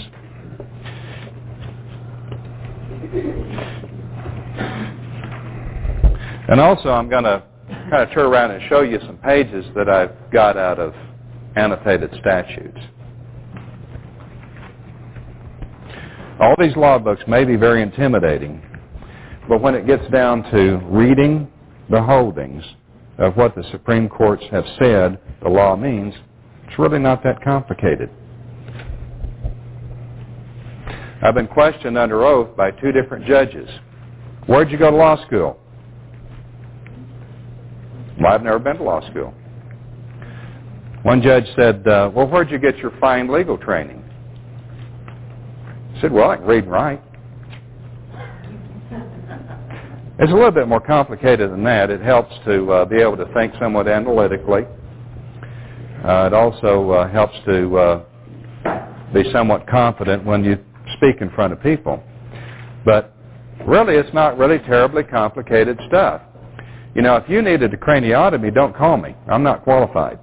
And also I'm going to kind of turn around and show you some pages that I've got out of annotated statutes. All these law books may be very intimidating, but when it gets down to reading the holdings of what the Supreme Courts have said the law means, it's really not that complicated. I've been questioned under oath by two different judges. Where'd you go to law school? Well, I've never been to law school. One judge said, uh, well, where'd you get your fine legal training? Said, well, I can read and write. It's a little bit more complicated than that. It helps to uh, be able to think somewhat analytically. Uh, it also uh, helps to uh, be somewhat confident when you speak in front of people. But really, it's not really terribly complicated stuff. You know, if you needed a craniotomy, don't call me. I'm not qualified.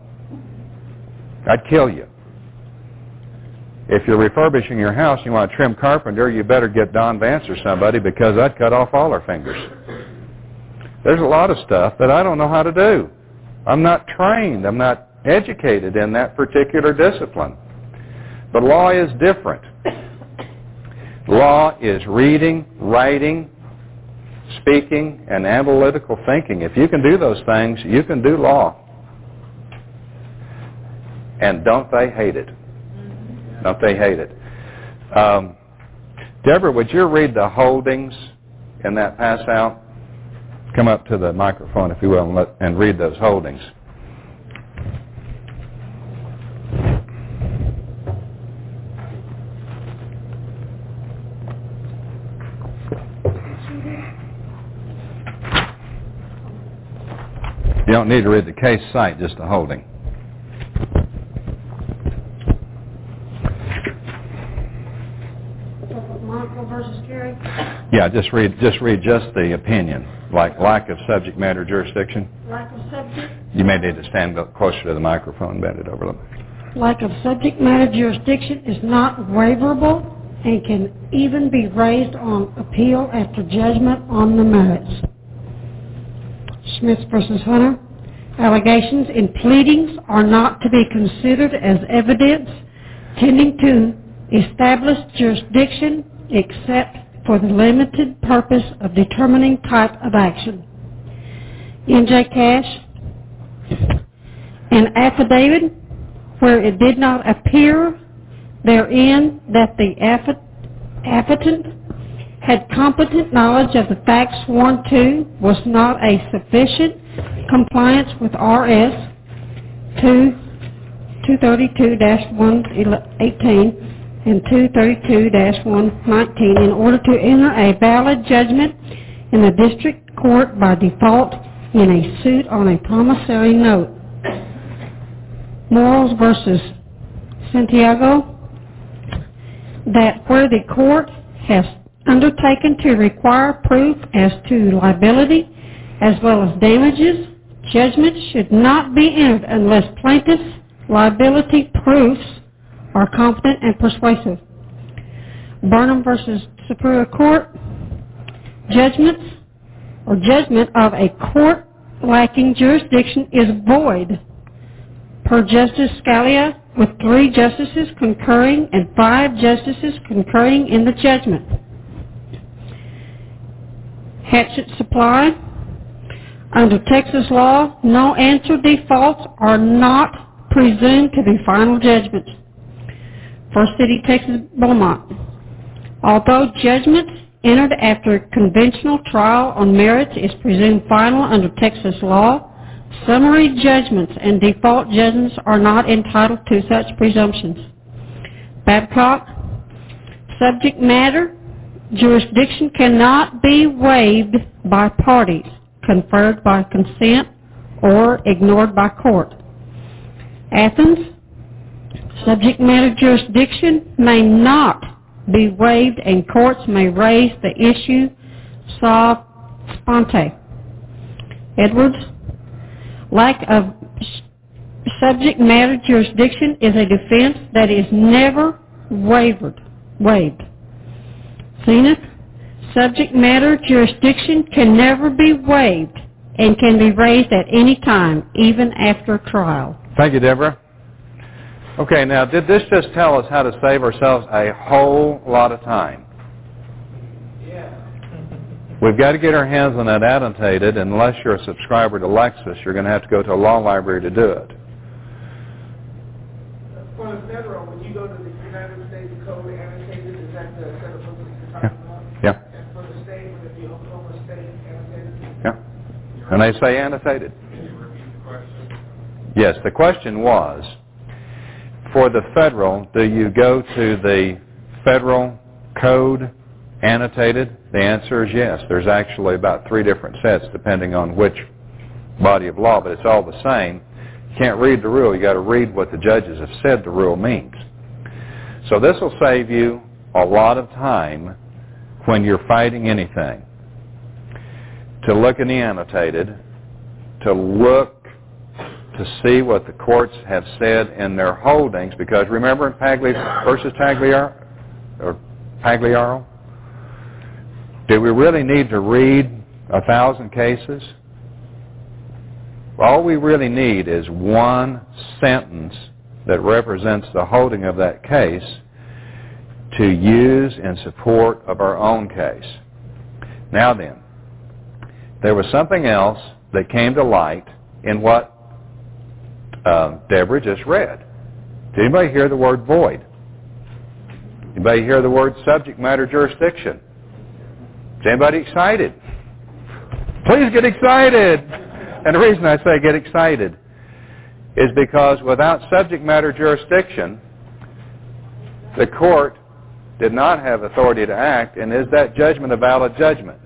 I'd kill you. If you're refurbishing your house and you want a trim carpenter, you better get Don Vance or somebody because I'd cut off all our fingers. There's a lot of stuff that I don't know how to do. I'm not trained. I'm not educated in that particular discipline. But law is different. Law is reading, writing, speaking, and analytical thinking. If you can do those things, you can do law. And don't they hate it? Don't they hate it? Um, Deborah, would you read the holdings in that pass out? Come up to the microphone, if you will, and, let, and read those holdings. You don't need to read the case cite, just the holding. Yeah, just read just read just the opinion, like lack of subject matter jurisdiction. Lack of subject. You may need to stand up closer to the microphone bend it over a little. Lack of subject matter jurisdiction is not waiverable and can even be raised on appeal after judgment on the merits. Smith versus Hunter. Allegations in pleadings are not to be considered as evidence tending to establish jurisdiction except for the limited purpose of determining type of action. N.J. Cash, an affidavit where it did not appear therein that the affi- affitant had competent knowledge of the facts sworn to was not a sufficient compliance with RS 2 232-118 and 232-119 in order to enter a valid judgment in the district court by default in a suit on a promissory note. Morals versus Santiago, that where the court has undertaken to require proof as to liability as well as damages, judgment should not be entered unless plaintiff's liability proofs are competent and persuasive. Burnham versus Superior Court, judgments or judgment of a court lacking jurisdiction is void per Justice Scalia with three justices concurring and five justices concurring in the judgment. Hatchet Supply, under Texas law, no answer defaults are not presumed to be final judgments. First City, Texas, Beaumont. Although judgment entered after conventional trial on merits is presumed final under Texas law, summary judgments and default judgments are not entitled to such presumptions. Babcock, subject matter, jurisdiction cannot be waived by parties, conferred by consent, or ignored by court. Athens, subject matter jurisdiction may not be waived and courts may raise the issue sua sponte. Edwards, lack of subject matter jurisdiction is a defense that is never wavered, waived. Zenith, subject matter jurisdiction can never be waived and can be raised at any time, even after trial. Thank you, Deborah. Okay, now did this just tell us how to save ourselves a whole lot of time? We've got to get our hands on that annotated. Unless you're a subscriber to Lexis, you're going to have to go to a law library to do it. For the federal, when you go to the United States Code annotated, is that the set of books that you're talking about? Yeah, And for the state, would it be Oklahoma State annotated? yeah. And they say annotated. Yes, the question was, for the federal, do you go to the federal code annotated? The answer is yes. There's actually about three different sets depending on which body of law, but it's all the same. You can't read the rule. You've got to read what the judges have said the rule means. So this will save you a lot of time when you're fighting anything. To look in the annotated, to look to see what the courts have said in their holdings, because remember in Pagli versus or Pagliaro, do we really need to read a thousand cases? All we really need is one sentence that represents the holding of that case to use in support of our own case. Now then, there was something else that came to light in what uh, Deborah just read. Did anybody hear the word void? Anybody hear the word subject matter jurisdiction? Is anybody excited? Please get excited. And the reason I say get excited is because without subject matter jurisdiction, the court did not have authority to act, and is that judgment a valid judgment?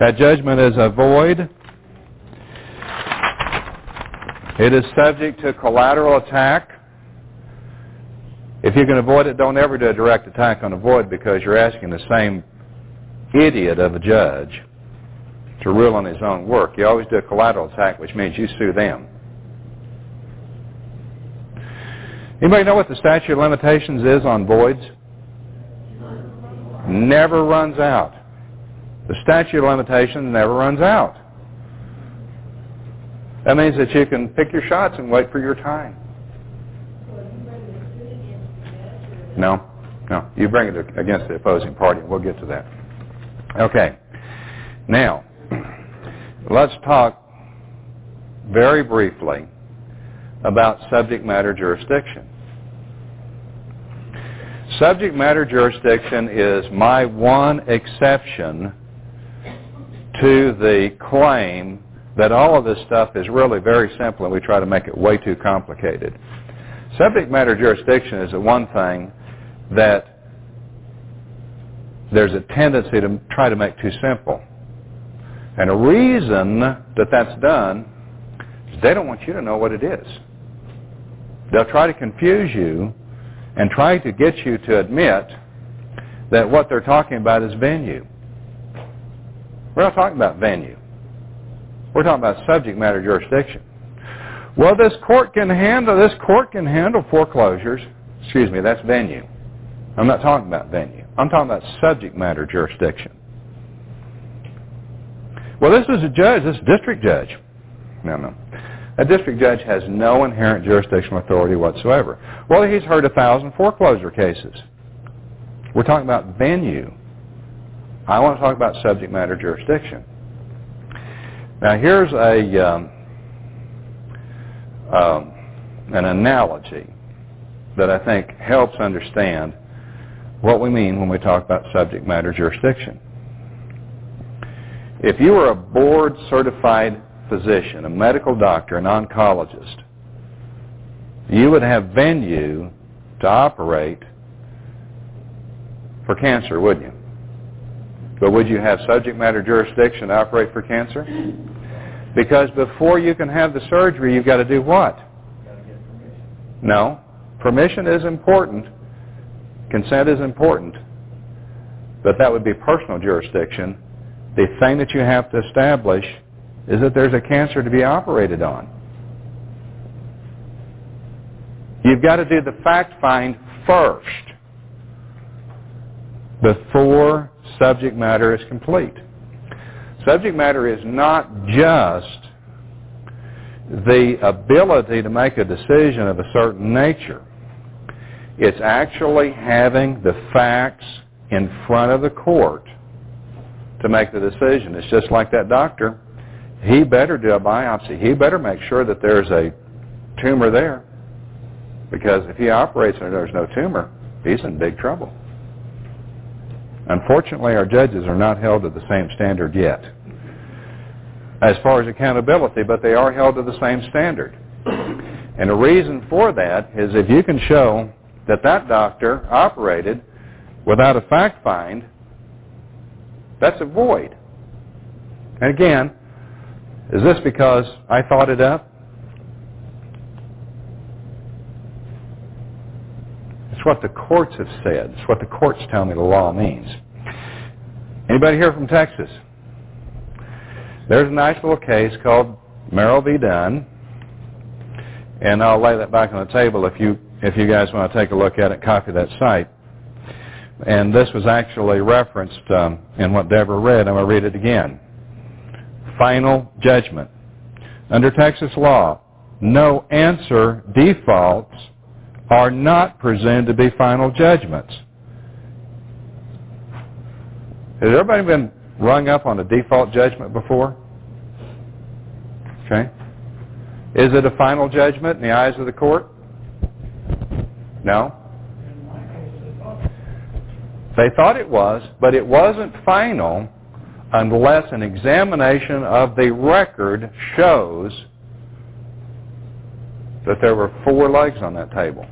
That judgment is a void. It is subject to collateral attack. If you can avoid it, don't ever do a direct attack on a void because you're asking the same idiot of a judge to rule on his own work. You always do a collateral attack, which means you sue them. Anybody know what the statute of limitations is on voids? Never runs out. The statute of limitations never runs out. That means that you can pick your shots and wait for your time. No, no. You bring it against the opposing party. We'll get to that. Okay. Now, let's talk very briefly about subject matter jurisdiction. Subject matter jurisdiction is my one exception to the claim that all of this stuff is really very simple and we try to make it way too complicated. Subject matter jurisdiction is the one thing that there's a tendency to try to make too simple. And a reason that that's done is they don't want you to know what it is. They'll try to confuse you and try to get you to admit that what they're talking about is venue. We're not talking about venue. We're talking about subject matter jurisdiction. Well, this court can handle this court can handle foreclosures. Excuse me, that's venue. I'm not talking about venue. I'm talking about subject matter jurisdiction. Well, this is a judge, this district judge. No, no. A district judge has no inherent jurisdictional authority whatsoever. Well, he's heard a thousand foreclosure cases. We're talking about venue. I want to talk about subject matter jurisdiction. Now, here's a um, um, an analogy that I think helps understand what we mean when we talk about subject matter jurisdiction. If you were a board certified physician, a medical doctor, an oncologist, you would have venue to operate for cancer, wouldn't you? But would you have subject matter jurisdiction to operate for cancer? Because before you can have the surgery, you've got to do what? No. Permission is important. Consent is important. But that would be personal jurisdiction. The thing that you have to establish is that there's a cancer to be operated on. You've got to do the fact find first before subject matter is complete. Subject matter is not just the ability to make a decision of a certain nature. It's actually having the facts in front of the court to make the decision. It's just like that doctor. He better do a biopsy. He better make sure that there's a tumor there. Because if he operates and there's no tumor, he's in big trouble. Unfortunately, our judges are not held to the same standard yet as far as accountability, but they are held to the same standard. And the reason for that is if you can show that that doctor operated without a fact find, that's a void. And again, is this because I thought it up? It's what the courts have said. It's what the courts tell me the law means. Anybody here from Texas? There's a nice little case called Merrill v. Dunn, and I'll lay that back on the table if you if you guys want to take a look at it, copy that cite. And this was actually referenced um, in what Deborah read. I'm going to read it again. final judgment. Under Texas law, no answer defaults are not presumed to be final judgments. Has everybody been rung up on a default judgment before? Okay. Is it a final judgment in the eyes of the court? No. They thought it was, but it wasn't final unless an examination of the record shows that there were four legs on that table.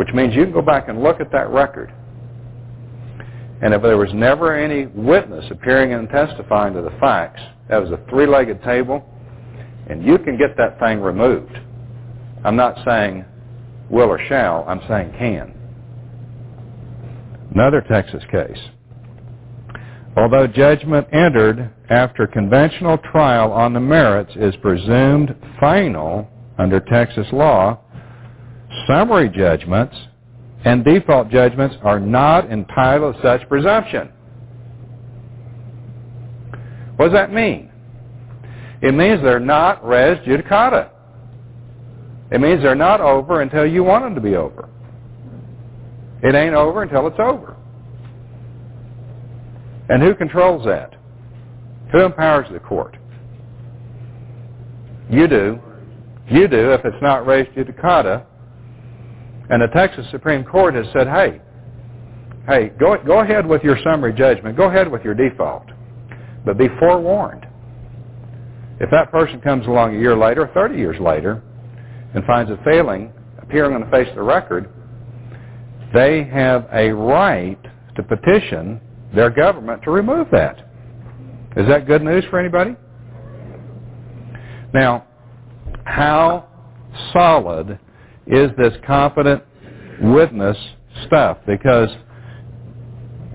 Which means you can go back and look at that record. And if there was never any witness appearing and testifying to the facts, that was a three-legged table, and you can get that thing removed. I'm not saying will or shall, I'm saying can. Another Texas case. Although judgment entered after conventional trial on the merits is presumed final under Texas law, summary judgments and default judgments are not entitled to such presumption. What does that mean? It means they're not res judicata. It means they're not over until you want them to be over. It ain't over until it's over. And who controls that? Who empowers the court? You do. You do if it's not res judicata. And the Texas Supreme Court has said, hey, hey, go, go ahead with your summary judgment. Go ahead with your default. But be forewarned. If that person comes along a year later, 30 years later, and finds a failing appearing on the face of the record, they have a right to petition their government to remove that. Is that good news for anybody? Now, how solid is this competent witness stuff? Because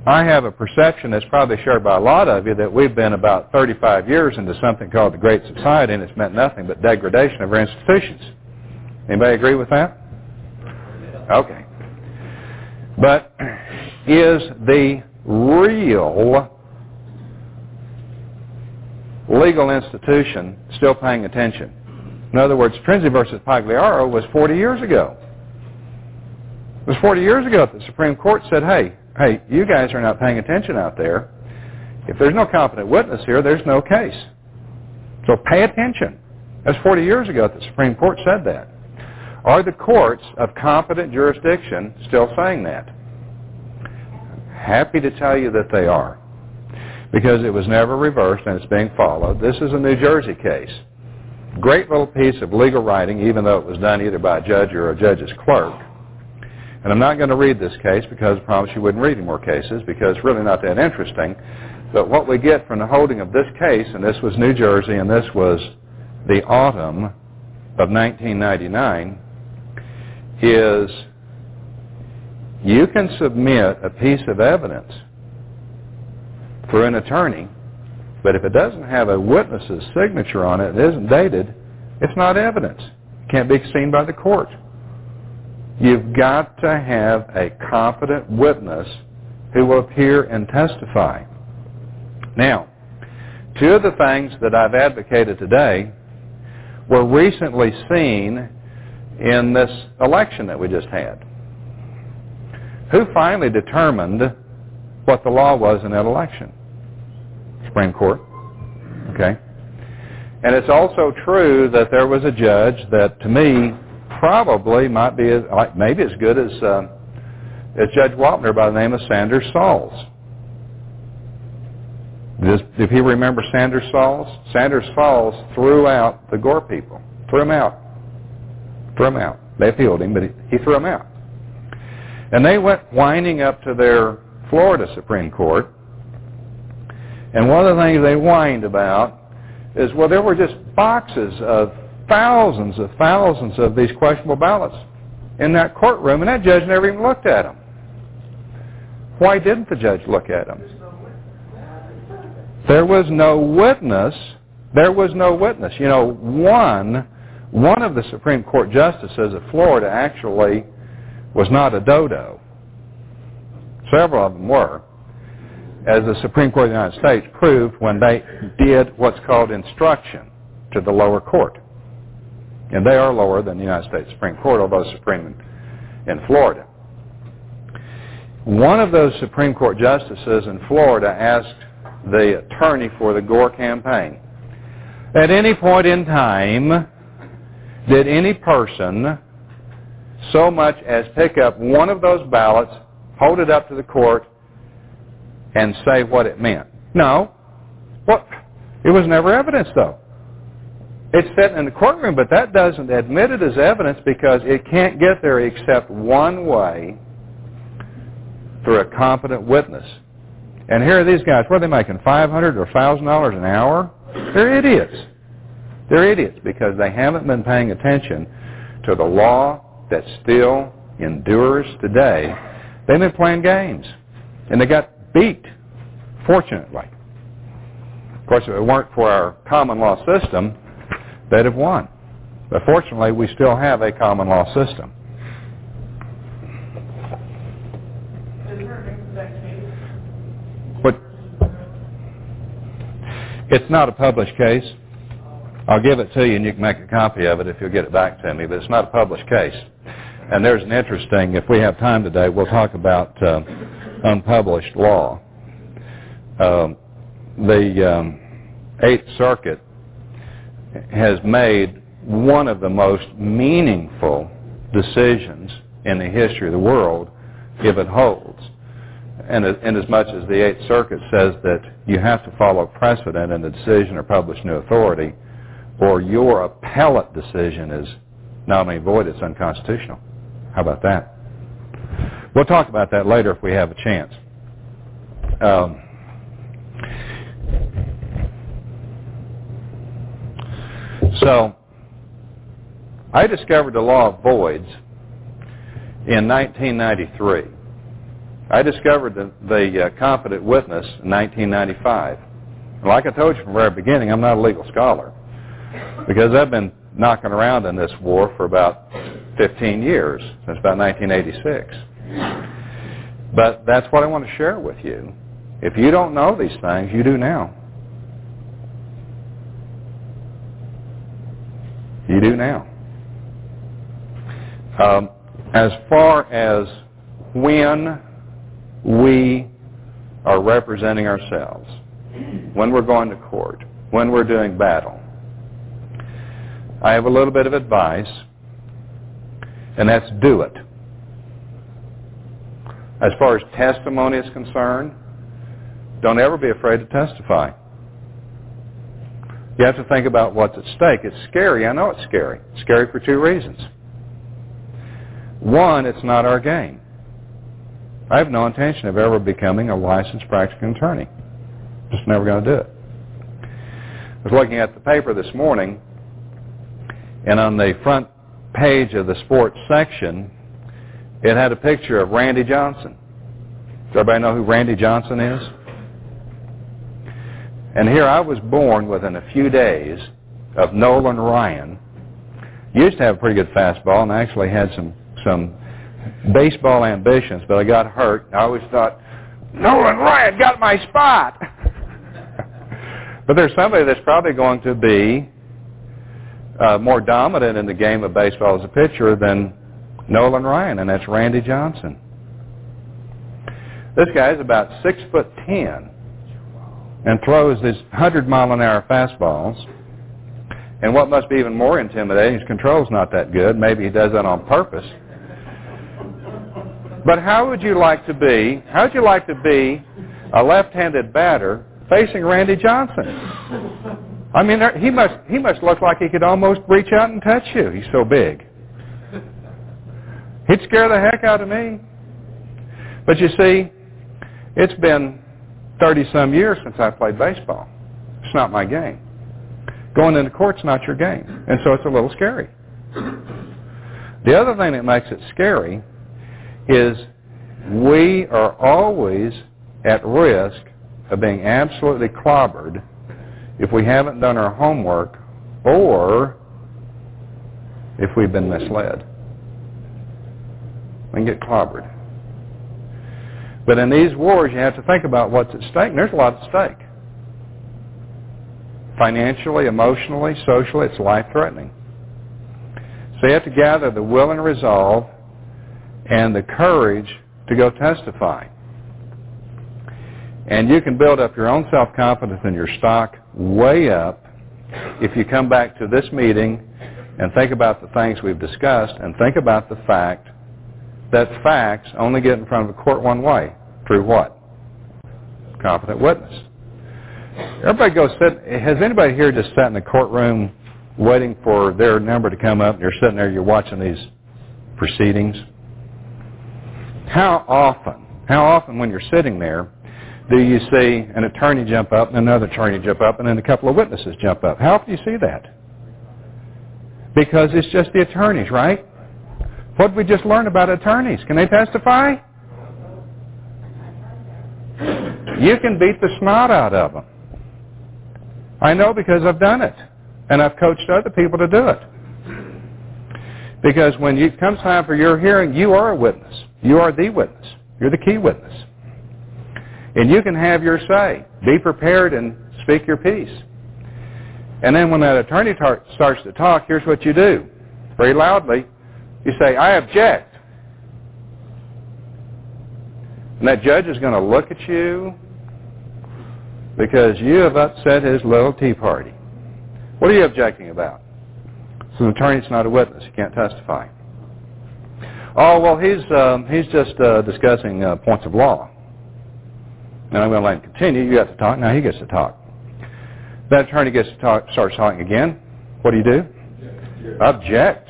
I have a perception that's probably shared by a lot of you that we've been about 35 years into something called the Great Society and it's meant nothing but degradation of our institutions. Anybody agree with that? Okay. But is the real legal institution still paying attention? In other words, Trinsey versus Pagliaro was 40 years ago. It was 40 years ago that the Supreme Court said, hey, hey, you guys are not paying attention out there. If there's no competent witness here, there's no case. So pay attention. That's 40 years ago that the Supreme Court said that. Are the courts of competent jurisdiction still saying that? Happy to tell you that they are. Because it was never reversed and it's being followed. This is a New Jersey case. Great little piece of legal writing, even though it was done either by a judge or a judge's clerk. And I'm not going to read this case because I promise you wouldn't read any more cases because it's really not that interesting. But what we get from the holding of this case, and this was New Jersey and this was the autumn of 1999, is you can submit a piece of evidence for an attorney, but if it doesn't have a witness's signature on it, it isn't dated, it's not evidence. It can't be seen by the court. You've got to have a competent witness who will appear and testify. Now, two of the things that I've advocated today were recently seen in this election that we just had. Who finally determined what the law was in that election? Supreme Court. Okay. And it's also true that there was a judge that, to me, probably might be as, maybe as good as uh, as Judge Wapner by the name of Sanders Sauls. Does, if he remembers Sanders Sauls, Sanders Sauls threw out the Gore people. Threw them out. Threw them out. They appealed him, but he, he threw them out. And they went whining up to their Florida Supreme Court. And one of the things they whined about is, well, there were just boxes of thousands of thousands of these questionable ballots in that courtroom, and that judge never even looked at them. Why didn't the judge look at them? There was no witness. There was no witness. You know, one one of the Supreme Court justices of Florida actually was not a dodo. Several of them were. As the Supreme Court of the United States proved when they did what's called instruction to the lower court. And they are lower than the United States Supreme Court, although Supreme in, Florida. One of those Supreme Court justices in Florida asked the attorney for the Gore campaign, at any point in time, did any person so much as pick up one of those ballots, hold it up to the court, and say what it meant? No. Well, it was never evidence, though. It's sitting in the courtroom, but that doesn't admit it as evidence because it can't get there except one way through a competent witness. And here are these guys. What are they making? Five hundred or thousand dollars an hour? They're idiots. They're idiots because they haven't been paying attention to the law that still endures today. They've been playing games. And they got beat, fortunately. Of course, if it weren't for our common law system, they'd have won. But fortunately, we still have a common law system. But it's not a published case. I'll give it to you and you can make a copy of it if you'll get it back to me, but it's not a published case. And there's an interesting, if we have time today, we'll talk about uh, unpublished law. Um, the um, Eighth Circuit has made one of the most meaningful decisions in the history of the world if it holds. And in as much as the Eighth Circuit says that you have to follow precedent in the decision or publish new authority, or your appellate decision is not only void, it's unconstitutional. How about that? We'll talk about that later if we have a chance. Um, so, I discovered the law of voids in 1993. I discovered the, the uh, competent witness in 1995. Like I told you from the very beginning, I'm not a legal scholar because I've been knocking around in this war for about 15 years, since about 1986. But that's what I want to share with you. If you don't know these things, you do now. You do now. Um, as far as when we are representing ourselves, when we're going to court, when we're doing battle, I have a little bit of advice, and that's do it. As far as testimony is concerned, don't ever be afraid to testify. You have to think about what's at stake. It's scary. I know it's scary. It's scary for two reasons. One, it's not our game. I have no intention of ever becoming a licensed practicing attorney. Just never going to do it. I was looking at the paper this morning, and on the front page of the sports section, it had a picture of Randy Johnson. Does everybody know who Randy Johnson is? And here I was born within a few days of Nolan Ryan. Used to have a pretty good fastball and I actually had some some baseball ambitions, but I got hurt. I always thought, Nolan Ryan got my spot. <laughs> but there's somebody that's probably going to be uh, more dominant in the game of baseball as a pitcher than Nolan Ryan, and that's Randy Johnson. This guy's about six foot ten and throws these hundred mile an hour fastballs. And what must be even more intimidating, his control's not that good. Maybe he does that on purpose. But how would you like to be? How would you like to be a left-handed batter facing Randy Johnson? I mean, he must he must look like he could almost reach out and touch you. He's so big. He'd scare the heck out of me. But you see, it's been 30 some years since I played baseball. It's not my game. Going into court's not your game. And so it's a little scary. The other thing that makes it scary is we are always at risk of being absolutely clobbered if we haven't done our homework or if we've been misled. We can get clobbered. But in these wars, you have to think about what's at stake, and there's a lot at stake. Financially, emotionally, socially, it's life-threatening. So you have to gather the will and resolve and the courage to go testify. And you can build up your own self-confidence and your stock way up if you come back to this meeting and think about the things we've discussed and think about the fact that facts only get in front of a court one way. Through what? Competent witness. Everybody goes sit. Has anybody here just sat in the courtroom waiting for their number to come up and you're sitting there, you're watching these proceedings? How often, how often when you're sitting there do you see an attorney jump up and another attorney jump up and then a couple of witnesses jump up? How often do you see that? Because it's just the attorneys, right? What did we just learn about attorneys? Can they testify? You can beat the snot out of them. I know because I've done it. And I've coached other people to do it. Because when it comes time for your hearing, you are a witness. You are the witness. You're the key witness. And you can have your say. Be prepared and speak your piece. And then when that attorney tar- starts to talk, here's what you do. Very loudly, you say, I object. And that judge is going to look at you because you have upset his little tea party. What are you objecting about? So the attorney's not a witness. He can't testify. Oh, well, he's, um, he's just uh, discussing uh, points of law. And I'm going to let him continue. You got to talk. Now he gets to talk. That attorney gets to talk, starts talking again. What do you do? Object.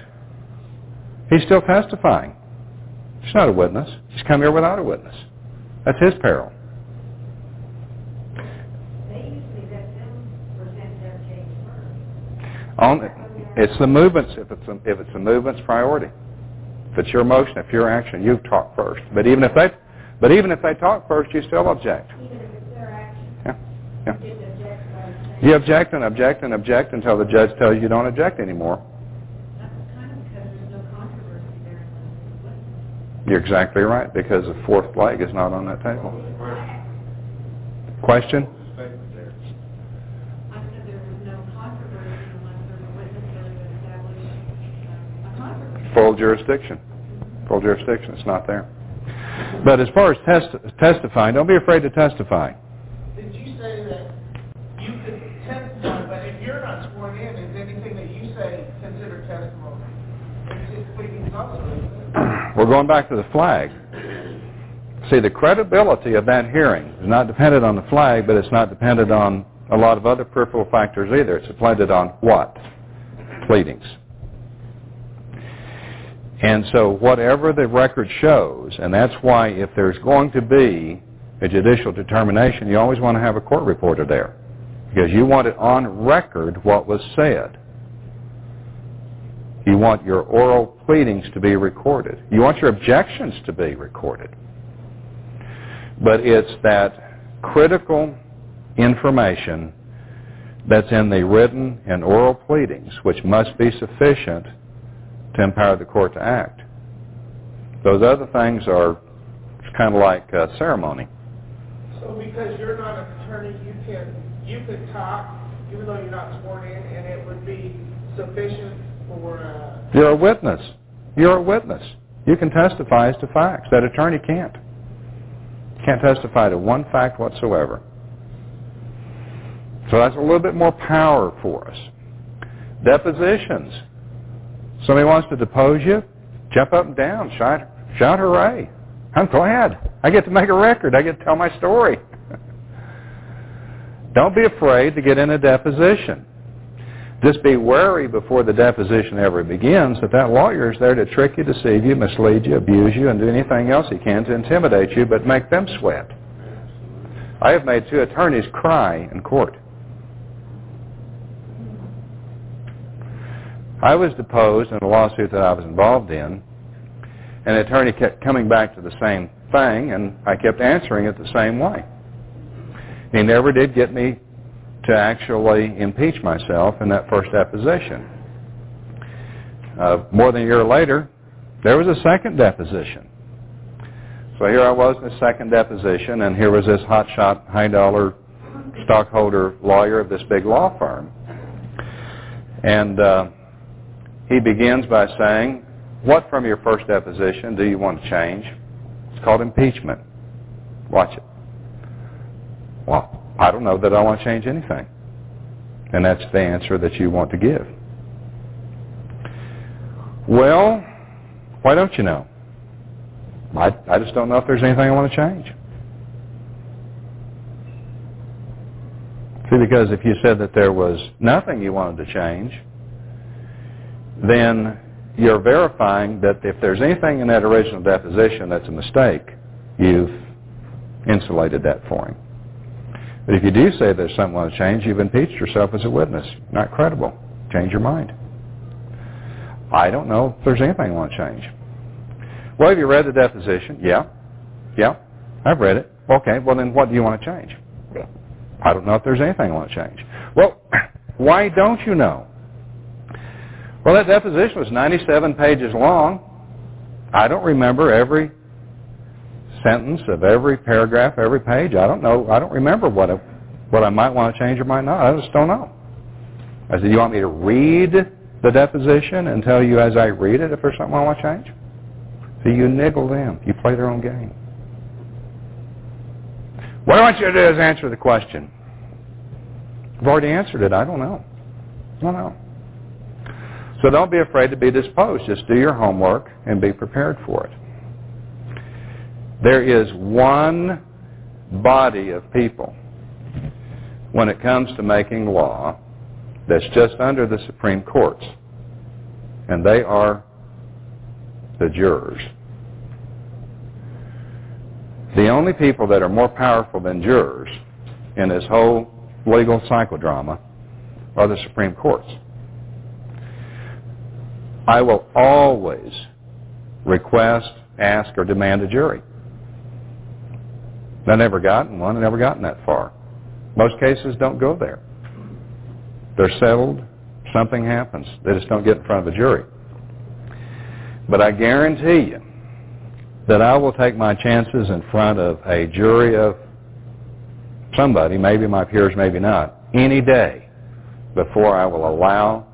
He's still testifying. He's not a witness. He's come here without a witness. That's his peril. On, it's the movements. If it's a, if it's the movement's priority, if it's your motion, if your action, you talk first. But even if they, but even if they talk first, you still object. Yeah, yeah. You object and object and object until the judge tells you you don't object anymore. You're exactly right because the fourth leg is not on that table. Question? Full jurisdiction. Full jurisdiction. It's not there. But as far as test, testifying, don't be afraid to testify. Did you say that you could testify, but if you're not sworn in, is anything that you say considered testimony? It's just pleading publicly. We're going back to the flag. See, the credibility of that hearing is not dependent on the flag, but it's not dependent on a lot of other peripheral factors either. It's dependent on what? Pleadings. And so whatever the record shows, and that's why if there's going to be a judicial determination, you always want to have a court reporter there. Because you want it on record what was said. You want your oral pleadings to be recorded. You want your objections to be recorded. But it's that critical information that's in the written and oral pleadings which must be sufficient to empower the court to act. Those other things are kind of like uh, ceremony. So because you're not an attorney, you can you can talk even though you're not sworn in, and it would be sufficient for. Uh, You're a witness. You're a witness. You can testify as to facts. That attorney can't. Can't testify to one fact whatsoever. So that's a little bit more power for us. Depositions. Somebody wants to depose you, jump up and down, shout, shout hooray. I'm glad. I get to make a record. I get to tell my story. <laughs> Don't be afraid to get in a deposition. Just be wary before the deposition ever begins that that lawyer is there to trick you, deceive you, mislead you, abuse you, and do anything else he can to intimidate you, but make them sweat. I have made two attorneys cry in court. I was deposed in a lawsuit that I was involved in, and the attorney kept coming back to the same thing, and I kept answering it the same way. He never did get me to actually impeach myself in that first deposition. Uh, more than a year later, there was a second deposition. So here I was in the second deposition, and here was this hotshot, high-dollar stockholder lawyer of this big law firm. And uh, he begins by saying, what from your first deposition do you want to change? It's called impeachment. Watch it. Well, I don't know that I want to change anything. And that's the answer that you want to give. Well, why don't you know? I, I just don't know if there's anything I want to change. See, because if you said that there was nothing you wanted to change, then you're verifying that if there's anything in that original deposition that's a mistake, you've insulated that for him. But if you do say there's something want to change, you've impeached yourself as a witness. Not credible. Change your mind. I don't know if there's anything I want to change. Well, have you read the deposition? Yeah. Yeah. I've read it. Okay, well then what do you want to change? I don't know if there's anything I want to change. Well, <clears throat> why don't you know? Well, that deposition was 97 pages long. I don't remember every sentence of every paragraph, every page. I don't know. I don't remember what I, what I might want to change or might not. I just don't know. I said, you want me to read the deposition and tell you as I read it if there's something I want to change? So you niggle them. You play their own game. What I want you to do is answer the question. I've already answered it. I don't know. I don't know. So don't be afraid to be disposed. Just do your homework and be prepared for it. There is one body of people when it comes to making law that's just under the Supreme Courts, and they are the jurors. The only people that are more powerful than jurors in this whole legal psychodrama are the Supreme Courts. I will always request, ask, or demand a jury. I've never gotten one. I've never gotten that far. Most cases don't go there. They're settled. Something happens. They just don't get in front of a jury. But I guarantee you that I will take my chances in front of a jury of somebody, maybe my peers, maybe not, any day before I will allow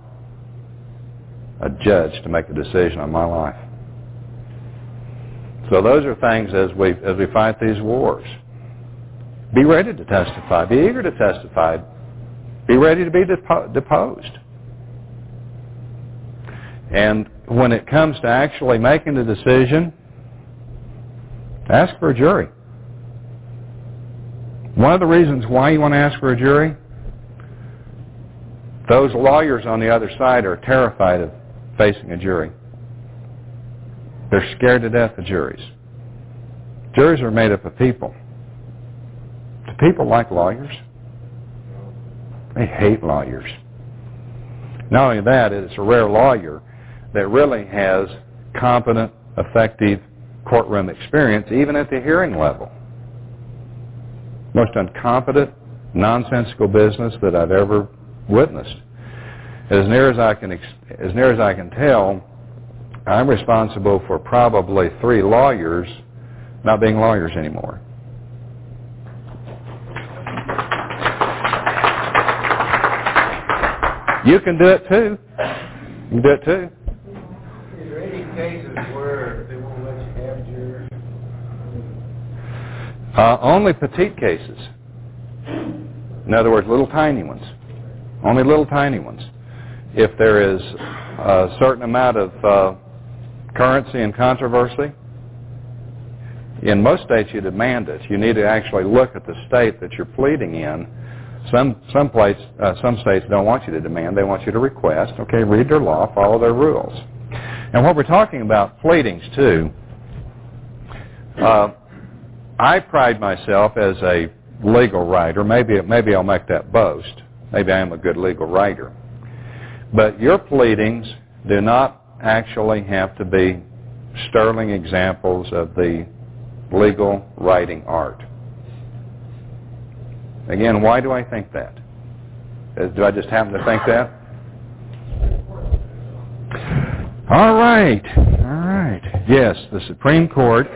a judge to make a decision on my life. So those are things as we as we fight these wars. Be ready to testify. Be eager to testify. Be ready to be depo- deposed. And when it comes to actually making the decision, ask for a jury. One of the reasons why you want to ask for a jury, those lawyers on the other side are terrified of facing a jury. They're scared to death of juries. Juries are made up of people. Do people like lawyers? They hate lawyers. Not only that, it's a rare lawyer that really has competent, effective courtroom experience, even at the hearing level. Most incompetent, nonsensical business that I've ever witnessed. As near as I can, as near as I can tell, I'm responsible for probably three lawyers not being lawyers anymore. You can do it too. You can do it too. Is there any cases where they won't let you have jurors? Uh, only petite cases. In other words, little tiny ones. Only little tiny ones. If there is a certain amount of uh, currency and controversy, in most states you demand it. You need to actually look at the state that you're pleading in. Some some place, uh, some states don't want you to demand; they want you to request. Okay, read their law, follow their rules. And what we're talking about pleadings too. Uh, I pride myself as a legal writer. Maybe maybe I'll make that boast. Maybe I am a good legal writer. But your pleadings do not actually have to be sterling examples of the legal writing art. Again, why do I think that? Uh, do I just happen to think that? All right. All right. Yes, the Supreme Court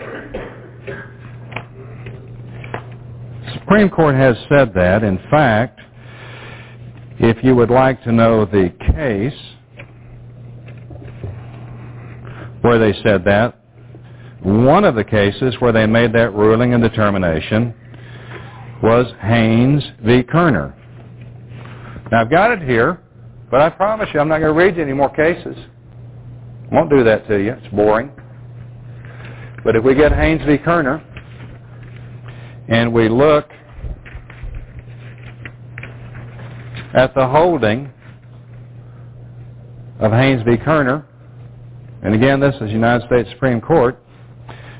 Supreme Court has said that. In fact, if you would like to know the case where they said that, one of the cases where they made that ruling and determination was Haines v. Kerner. Now I've got it here, but I promise you I'm not going to read you any more cases. I Won't do that to you. It's boring. But if we get Haines v. Kerner and we look at the holding of Haines v. Kerner, and again this is United States Supreme Court,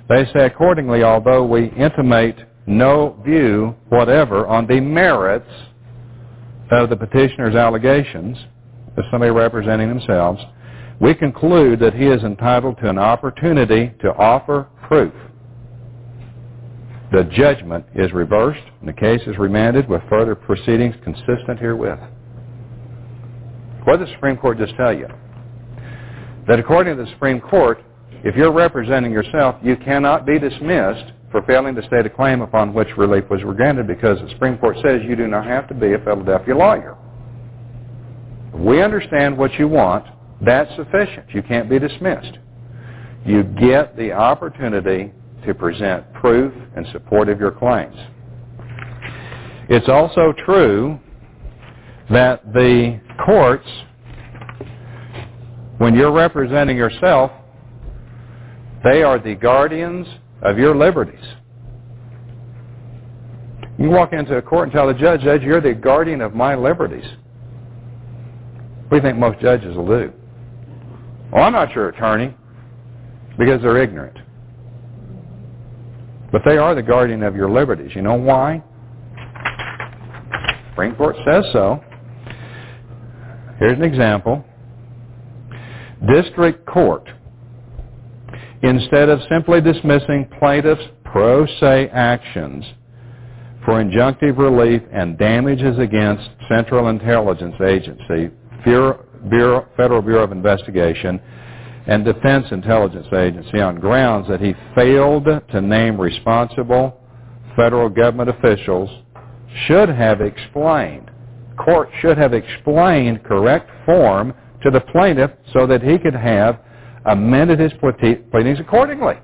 they say accordingly, although we intimate no view whatever on the merits of the petitioner's allegations, as somebody representing themselves, we conclude that he is entitled to an opportunity to offer proof. The judgment is reversed and the case is remanded with further proceedings consistent herewith. What did the Supreme Court just tell you? That according to the Supreme Court, if you're representing yourself, you cannot be dismissed for failing to state a claim upon which relief was granted because the Supreme Court says you do not have to be a Philadelphia lawyer. We understand what you want, that's sufficient. You can't be dismissed. You get the opportunity to present proof in support of your claims. It's also true that the courts, when you're representing yourself, they are the guardians of your liberties. You walk into a court and tell the judge, Judge, you're the guardian of my liberties. What do you think most judges will do? Well, I'm not your attorney because they're ignorant. But they are the guardian of your liberties. You know why? Supreme Court says so. Here's an example. District Court, instead of simply dismissing plaintiff's pro se actions for injunctive relief and damages against Central Intelligence Agency, Federal Bureau of Investigation, and Defense Intelligence Agency on grounds that he failed to name responsible federal government officials should have explained, court should have explained correct form to the plaintiff so that he could have amended his pleadings accordingly.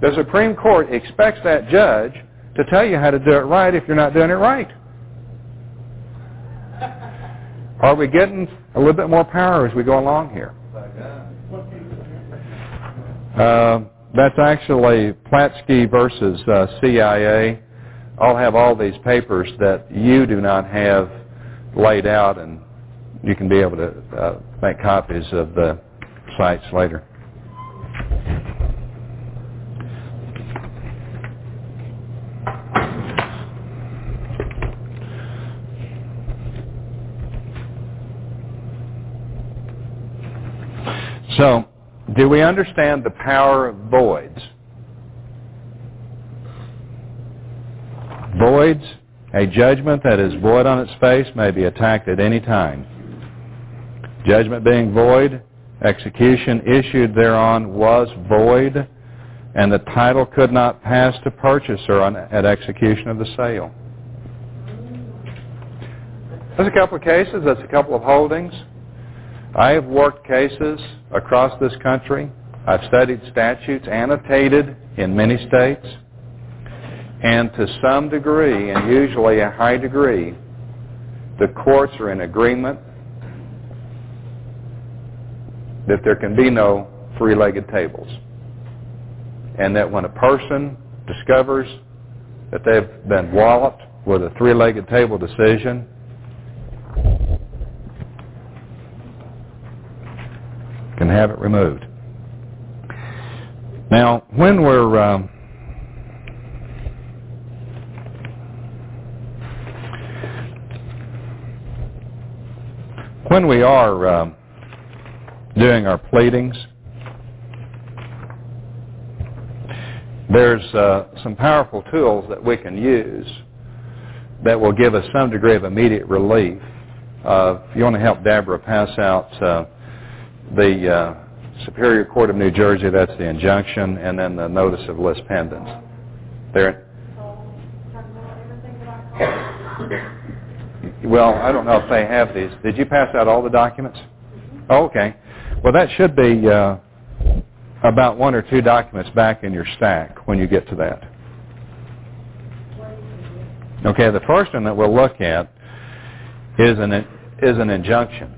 The Supreme Court expects that judge to tell you how to do it right if you're not doing it right. Are we getting a little bit more power as we go along here? Uh, that's actually Platsky versus uh, CIA. I'll have all these papers that you do not have laid out, and you can be able to uh, make copies of the cites later. So, do we understand the power of voids? Voids, a judgment that is void on its face may be attacked at any time. Judgment being void, execution issued thereon was void, and the title could not pass to purchaser on, at execution of the sale. There's a couple of cases, that's a couple of holdings. I have worked cases across this country. I've studied statutes annotated in many states. And to some degree, and usually a high degree, the courts are in agreement that there can be no three-legged tables. And that when a person discovers that they've been walloped with a three-legged table decision, can have it removed. Now, when we're um, when we are um, doing our pleadings, there's uh, some powerful tools that we can use that will give us some degree of immediate relief. Uh, if you want to help Deborah pass out uh, the uh, Superior Court of New Jersey, that's the injunction, and then the notice of lis pendens. There. Well, I don't know if they have these. Did you pass out all the documents? Oh, okay. Well, that should be uh, about one or two documents back in your stack when you get to that. Okay, the first one that we'll look at is an is an injunction.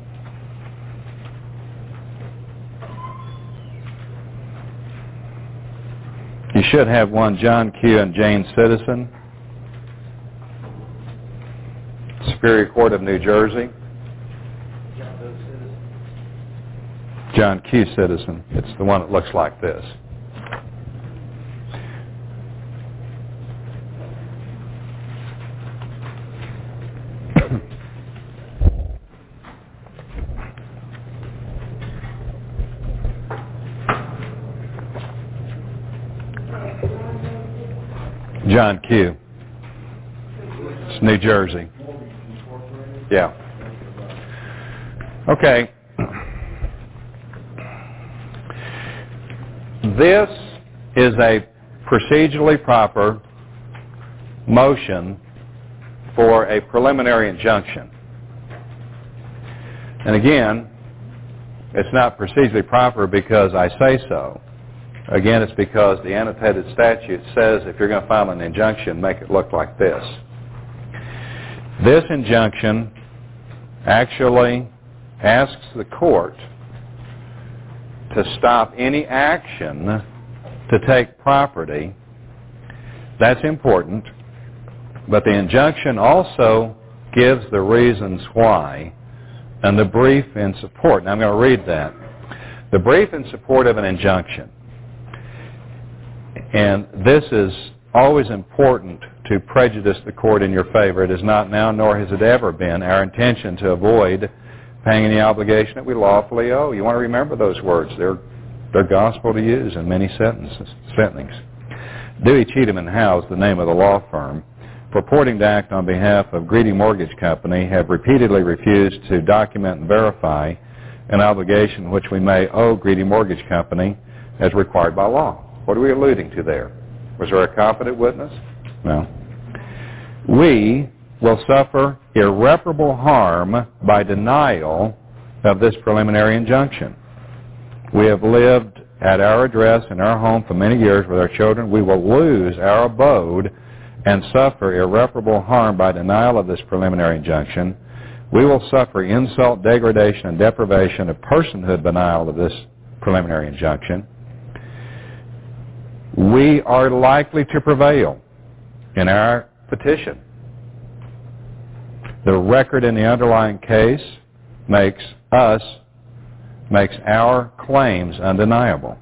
You should have one John Q. and Jane Citizen, Superior Court of New Jersey. John Q. Citizen. It's the one that looks like this. John Q. It's New Jersey. Yeah. Okay. This is a procedurally proper motion for a preliminary injunction. And again, it's not procedurally proper because I say so. Again, it's because the annotated statute says if you're going to file an injunction, make it look like this. This injunction actually asks the court to stop any action to take property. That's important. But the injunction also gives the reasons why and the brief in support. Now I'm going to read that. The brief in support of an injunction. And this is always important to prejudice the court in your favor. It is not now, nor has it ever been, our intention to avoid paying any obligation that we lawfully owe. You want to remember those words. They're, they're gospel to use in many sentences, sentences. Dewey Cheatham and Howe the name of the law firm. Purporting to act on behalf of Greedy Mortgage Company have repeatedly refused to document and verify an obligation which we may owe Greedy Mortgage Company as required by law. What are we alluding to there? Was there a competent witness? No. We will suffer irreparable harm by denial of this preliminary injunction. We have lived at our address in our home for many years with our children. We will lose our abode and suffer irreparable harm by denial of this preliminary injunction. We will suffer insult, degradation, and deprivation of personhood denial of this preliminary injunction. We are likely to prevail in our petition. The record in the underlying case makes us, makes our claims undeniable.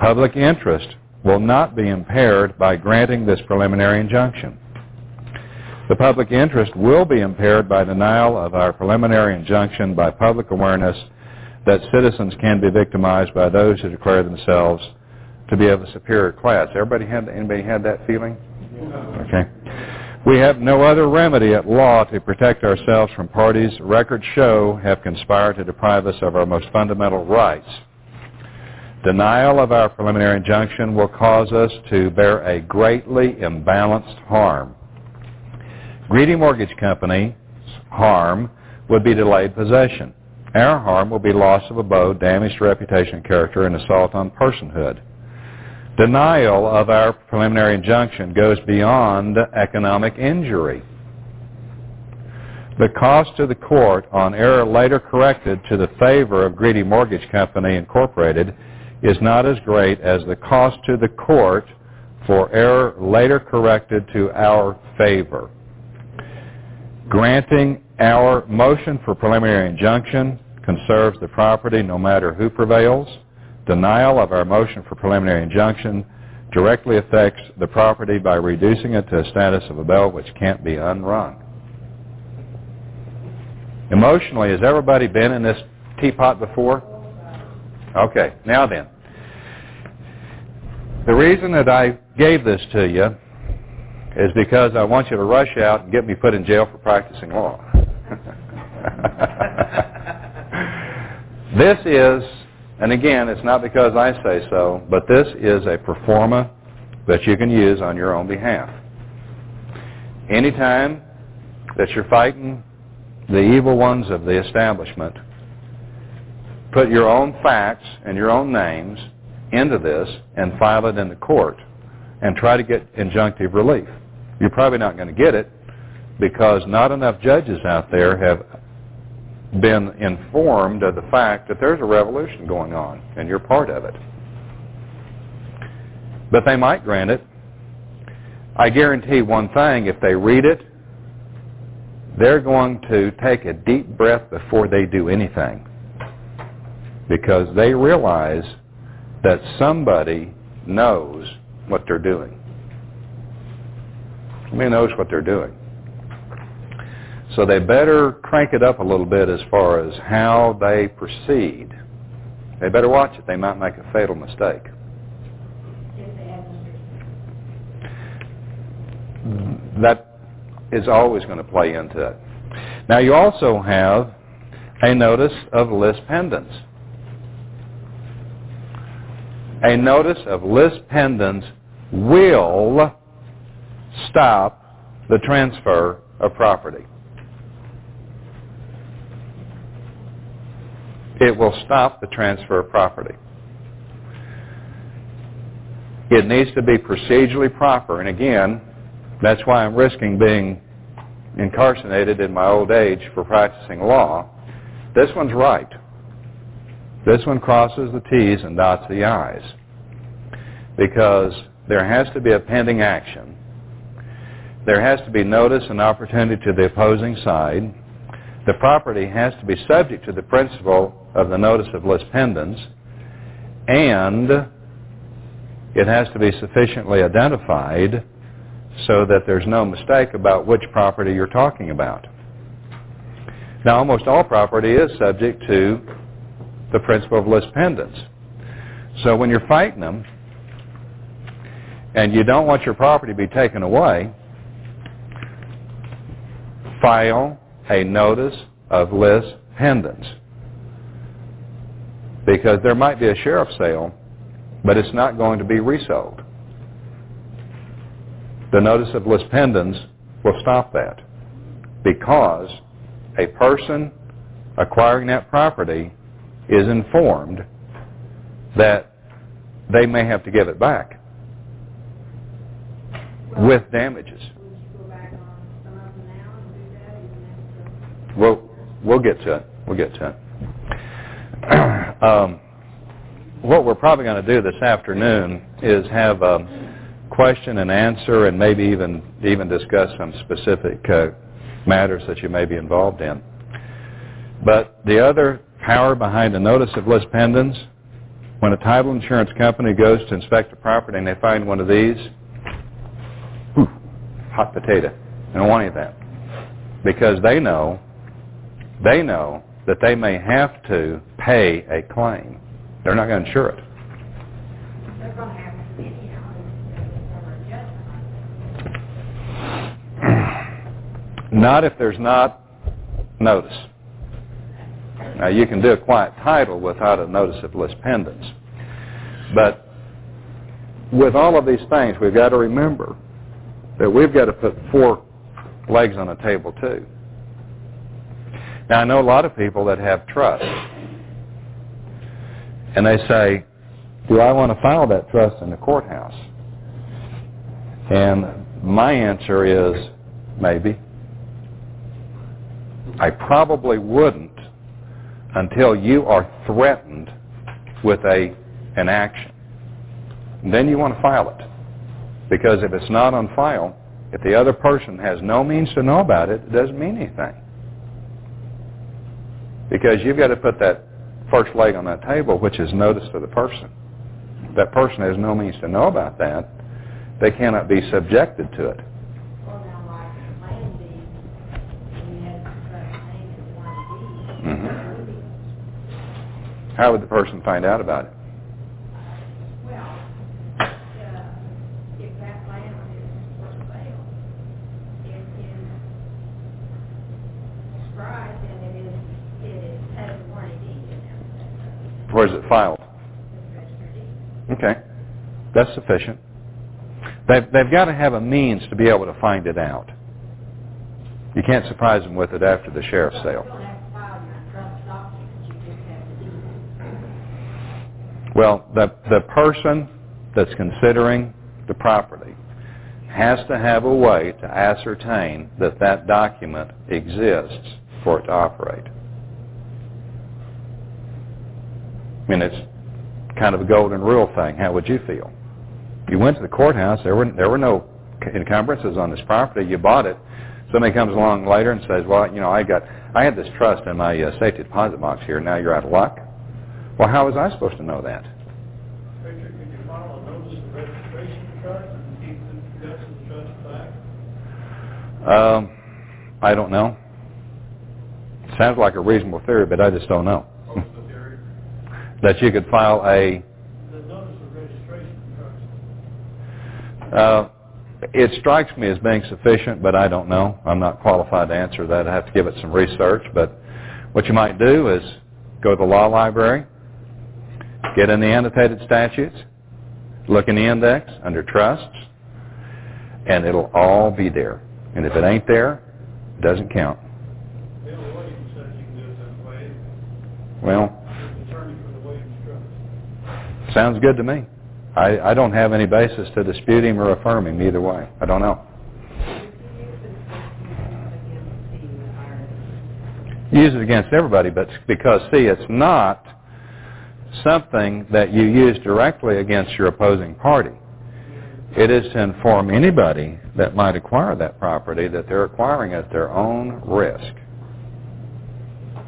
Public interest will not be impaired by granting this preliminary injunction. The public interest will be impaired by denial of our preliminary injunction by public awareness that citizens can be victimized by those who declare themselves to be of a superior class. Everybody had anybody had that feeling? Okay. We have no other remedy at law to protect ourselves from parties records show have conspired to deprive us of our most fundamental rights. Denial of our preliminary injunction will cause us to bear a greatly imbalanced harm. Greedy Mortgage Company's harm would be delayed possession. Our harm will be loss of abode, damage to reputation, character, and assault on personhood. Denial of our preliminary injunction goes beyond economic injury. The cost to the court on error later corrected to the favor of Greedy Mortgage Company Incorporated is not as great as the cost to the court for error later corrected to our favor. Granting our motion for preliminary injunction conserves the property no matter who prevails. Denial of our motion for preliminary injunction directly affects the property by reducing it to a status of a bell which can't be unrung. Emotionally, has everybody been in this teapot before? Okay, now then. The reason that I gave this to you is because I want you to rush out and get me put in jail for practicing law. <laughs> this is, and again, it's not because I say so, but this is a pro forma that you can use on your own behalf. Anytime that you're fighting the evil ones of the establishment, put your own facts and your own names into this and file it in the court and try to get injunctive relief. You're probably not going to get it because not enough judges out there have been informed of the fact that there's a revolution going on and you're part of it. But they might grant it. I guarantee one thing, if they read it, they're going to take a deep breath before they do anything because they realize that somebody knows what they're doing. Somebody knows what they're doing. So they better crank it up a little bit as far as how they proceed. They better watch it. They might make a fatal mistake. That is always going to play into it. Now you also have a notice of lis pendens. A notice of lis pendens will stop the transfer of property. It will stop the transfer of property. It needs to be procedurally proper. And again, that's why I'm risking being incarcerated in my old age for practicing law. This one's right. This one crosses the T's and dots the I's. Because there has to be a pending action. There has to be notice and opportunity to the opposing side. The property has to be subject to the principle of the notice of lis pendens. And it has to be sufficiently identified so that there's no mistake about which property you're talking about. Now, almost all property is subject to the principle of lis pendens. So when you're fighting them, and you don't want your property to be taken away, file a notice of lis pendens. Because there might be a sheriff's sale, but it's not going to be resold. The notice of lis pendens will stop that because a person acquiring that property is informed that they may have to give it back with damages. We'll, we'll get to it. We'll get to it. <clears throat> um, what we're probably going to do this afternoon is have a question and answer and maybe even even discuss some specific uh, matters that you may be involved in. But the other power behind a notice of lis pendens, when a title insurance company goes to inspect a property and they find one of these, whew, hot potato. They don't want any of that. Because they know, they know that they may have to pay a claim. They're not going to insure it. Not if there's not notice. Now you can do a quiet title without a notice of lis pendens. But with all of these things, we've got to remember that we've got to put four legs on the table too. Now I know a lot of people that have trust. And they say, do I want to file that trust in the courthouse? And my answer is maybe. I probably wouldn't until you are threatened with a an action. then you want to file it. Because if it's not on file, if the other person has no means to know about it, it doesn't mean anything. Because you've got to put that first leg on that table, which is notice to the person. That person has no means to know about that, they cannot be subjected to it. Mm-hmm. How would the person find out about it? Where's it filed? Okay. That's sufficient. They've, they've got to have a means to be able to find it out. You can't surprise them with it after the sheriff's sale. Well, the, the person that's considering the property has to have a way to ascertain that that document exists for it to operate. I mean, it's kind of a golden rule thing. How would you feel? You went to the courthouse. There were there were no encumbrances on this property. You bought it. Somebody comes along later and says, "Well, you know, I got I had this trust in my uh, safety deposit box here. Now you're out of luck." Well, how was I supposed to know that? Um, I don't know. Sounds like a reasonable theory, but I just don't know. That you could file a. Notice of registration trust. Uh, it strikes me as being sufficient, but I don't know. I'm not qualified to answer that. I have to give it some research. But what you might do is go to the law library, get in the annotated statutes, look in the index under trusts, and it'll all be there. And if it ain't there, it doesn't count. Well, sounds good to me. I, I don't have any basis to dispute him or affirm him either way. I don't know. Use it against everybody, but because, see, it's not something that you use directly against your opposing party. It is to inform anybody that might acquire that property that they're acquiring at their own risk.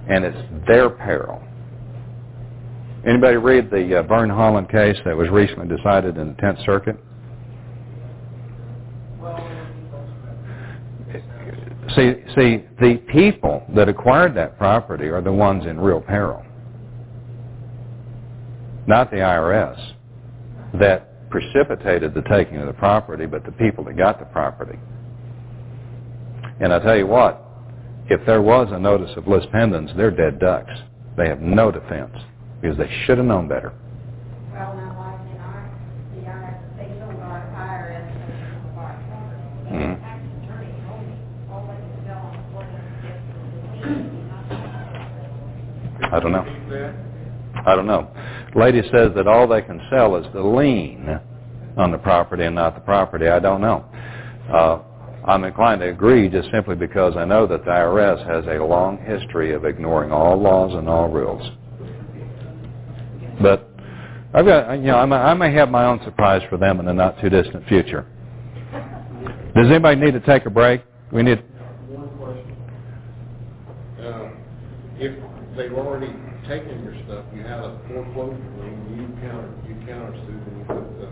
And it's their peril. Anybody read the uh, Vern Holland case that was recently decided in the Tenth Circuit? See, see, the people that acquired that property are the ones in real peril, not the IRS that precipitated the taking of the property, but the people that got the property. And I tell you what, if there was a notice of lis pendens, they're dead ducks. They have no defense because they should have known better. I don't know. I don't know. Lady says that all they can sell is the lien on the property and not the property. I don't know. Uh, I'm inclined to agree just simply because I know that the IRS has a long history of ignoring all laws and all rules. But I've got, you know, I may have my own surprise for them in the not too distant future. Does anybody need to take a break? We need. One question. Uh, if they've already taken your stuff, you have a foreclosure lien, you counter, you countersued and you put the,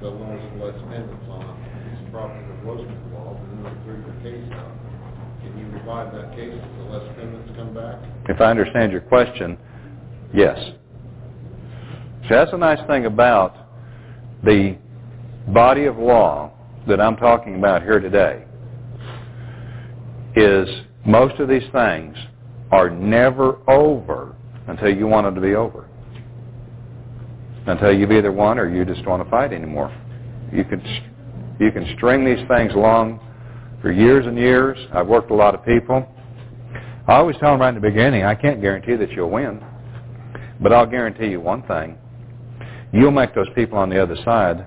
the loans of lis pendens on of property that wasn't involved, and then they threw your case out. Can you revive that case if the lis pendens come back? If I understand your question, yes. So that's a nice thing about the body of law that I'm talking about here today is most of these things are never over until you want them to be over. Until you've either won or you just don't want to fight anymore. You can you can string these things along for years and years. I've worked a lot of people. I always tell them right in the beginning, I can't guarantee that you'll win, but I'll guarantee you one thing. You'll make those people on the other side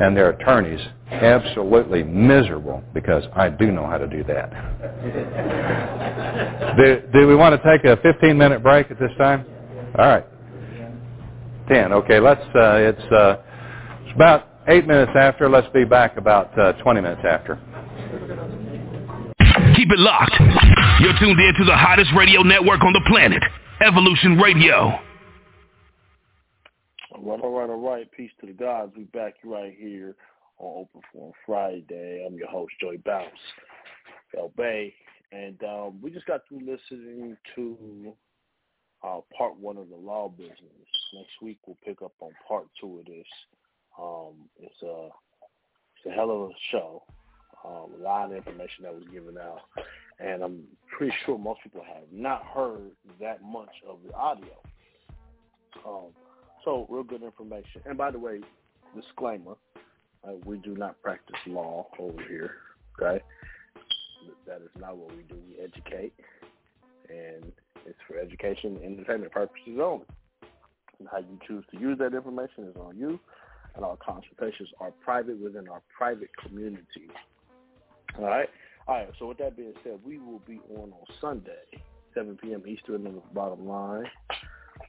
and their attorneys absolutely miserable because I do know how to do that. <laughs> do, do we want to take a 15 minute break at this time? All right. 10. Okay, let's, uh, it's, uh, it's about 8 minutes after. Let's be back about uh, 20 minutes after. Keep it locked. You're tuned in to the hottest radio network on the planet, Evolution Radio. Right, all right, all right. Peace to the gods. We back right here on Open Forum Friday. I'm your host, Joy Bounce, El Bay. And um, we just got through listening to uh, part one of the law business. Next week we'll pick up on part two of this. Um, it's a it's a hell of a show. Um, a lot of information that was given out, and I'm pretty sure most people have not heard that much of the audio. Um, so real good information. And by the way, disclaimer: uh, we do not practice law over here. Okay, that is not what we do. We educate, and it's for education and entertainment purposes only. And how you choose to use that information is on you, and our consultations are private within our private community. All right? All right, so with that being said, we will be on on Sunday, 7 p.m. Eastern on the bottom line.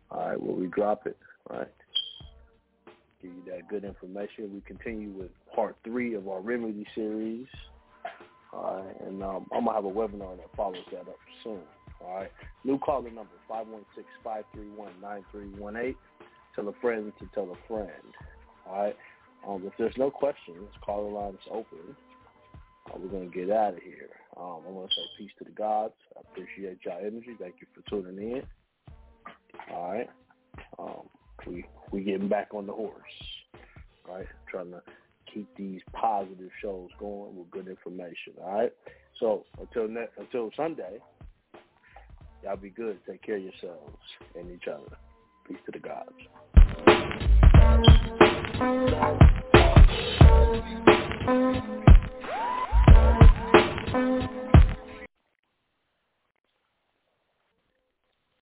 All right, where we drop it, right? Give you that good information. We continue with part three of our Remedy series. All right, and um, I'm to have a webinar that follows that up soon. All right. New caller number, 516-531-9318. Tell a friend to tell a friend. All right. Um, if there's no questions, caller line is open. Uh, we're to get out of here. Um, I want to say peace to the gods. I appreciate y'all energy. Thank you for tuning in. All right. Um, we we getting back on the horse. right? Trying to keep these positive shows going with good information. All right. So until ne- until Sunday, y'all be good. Take care of yourselves and each other. Peace to the gods.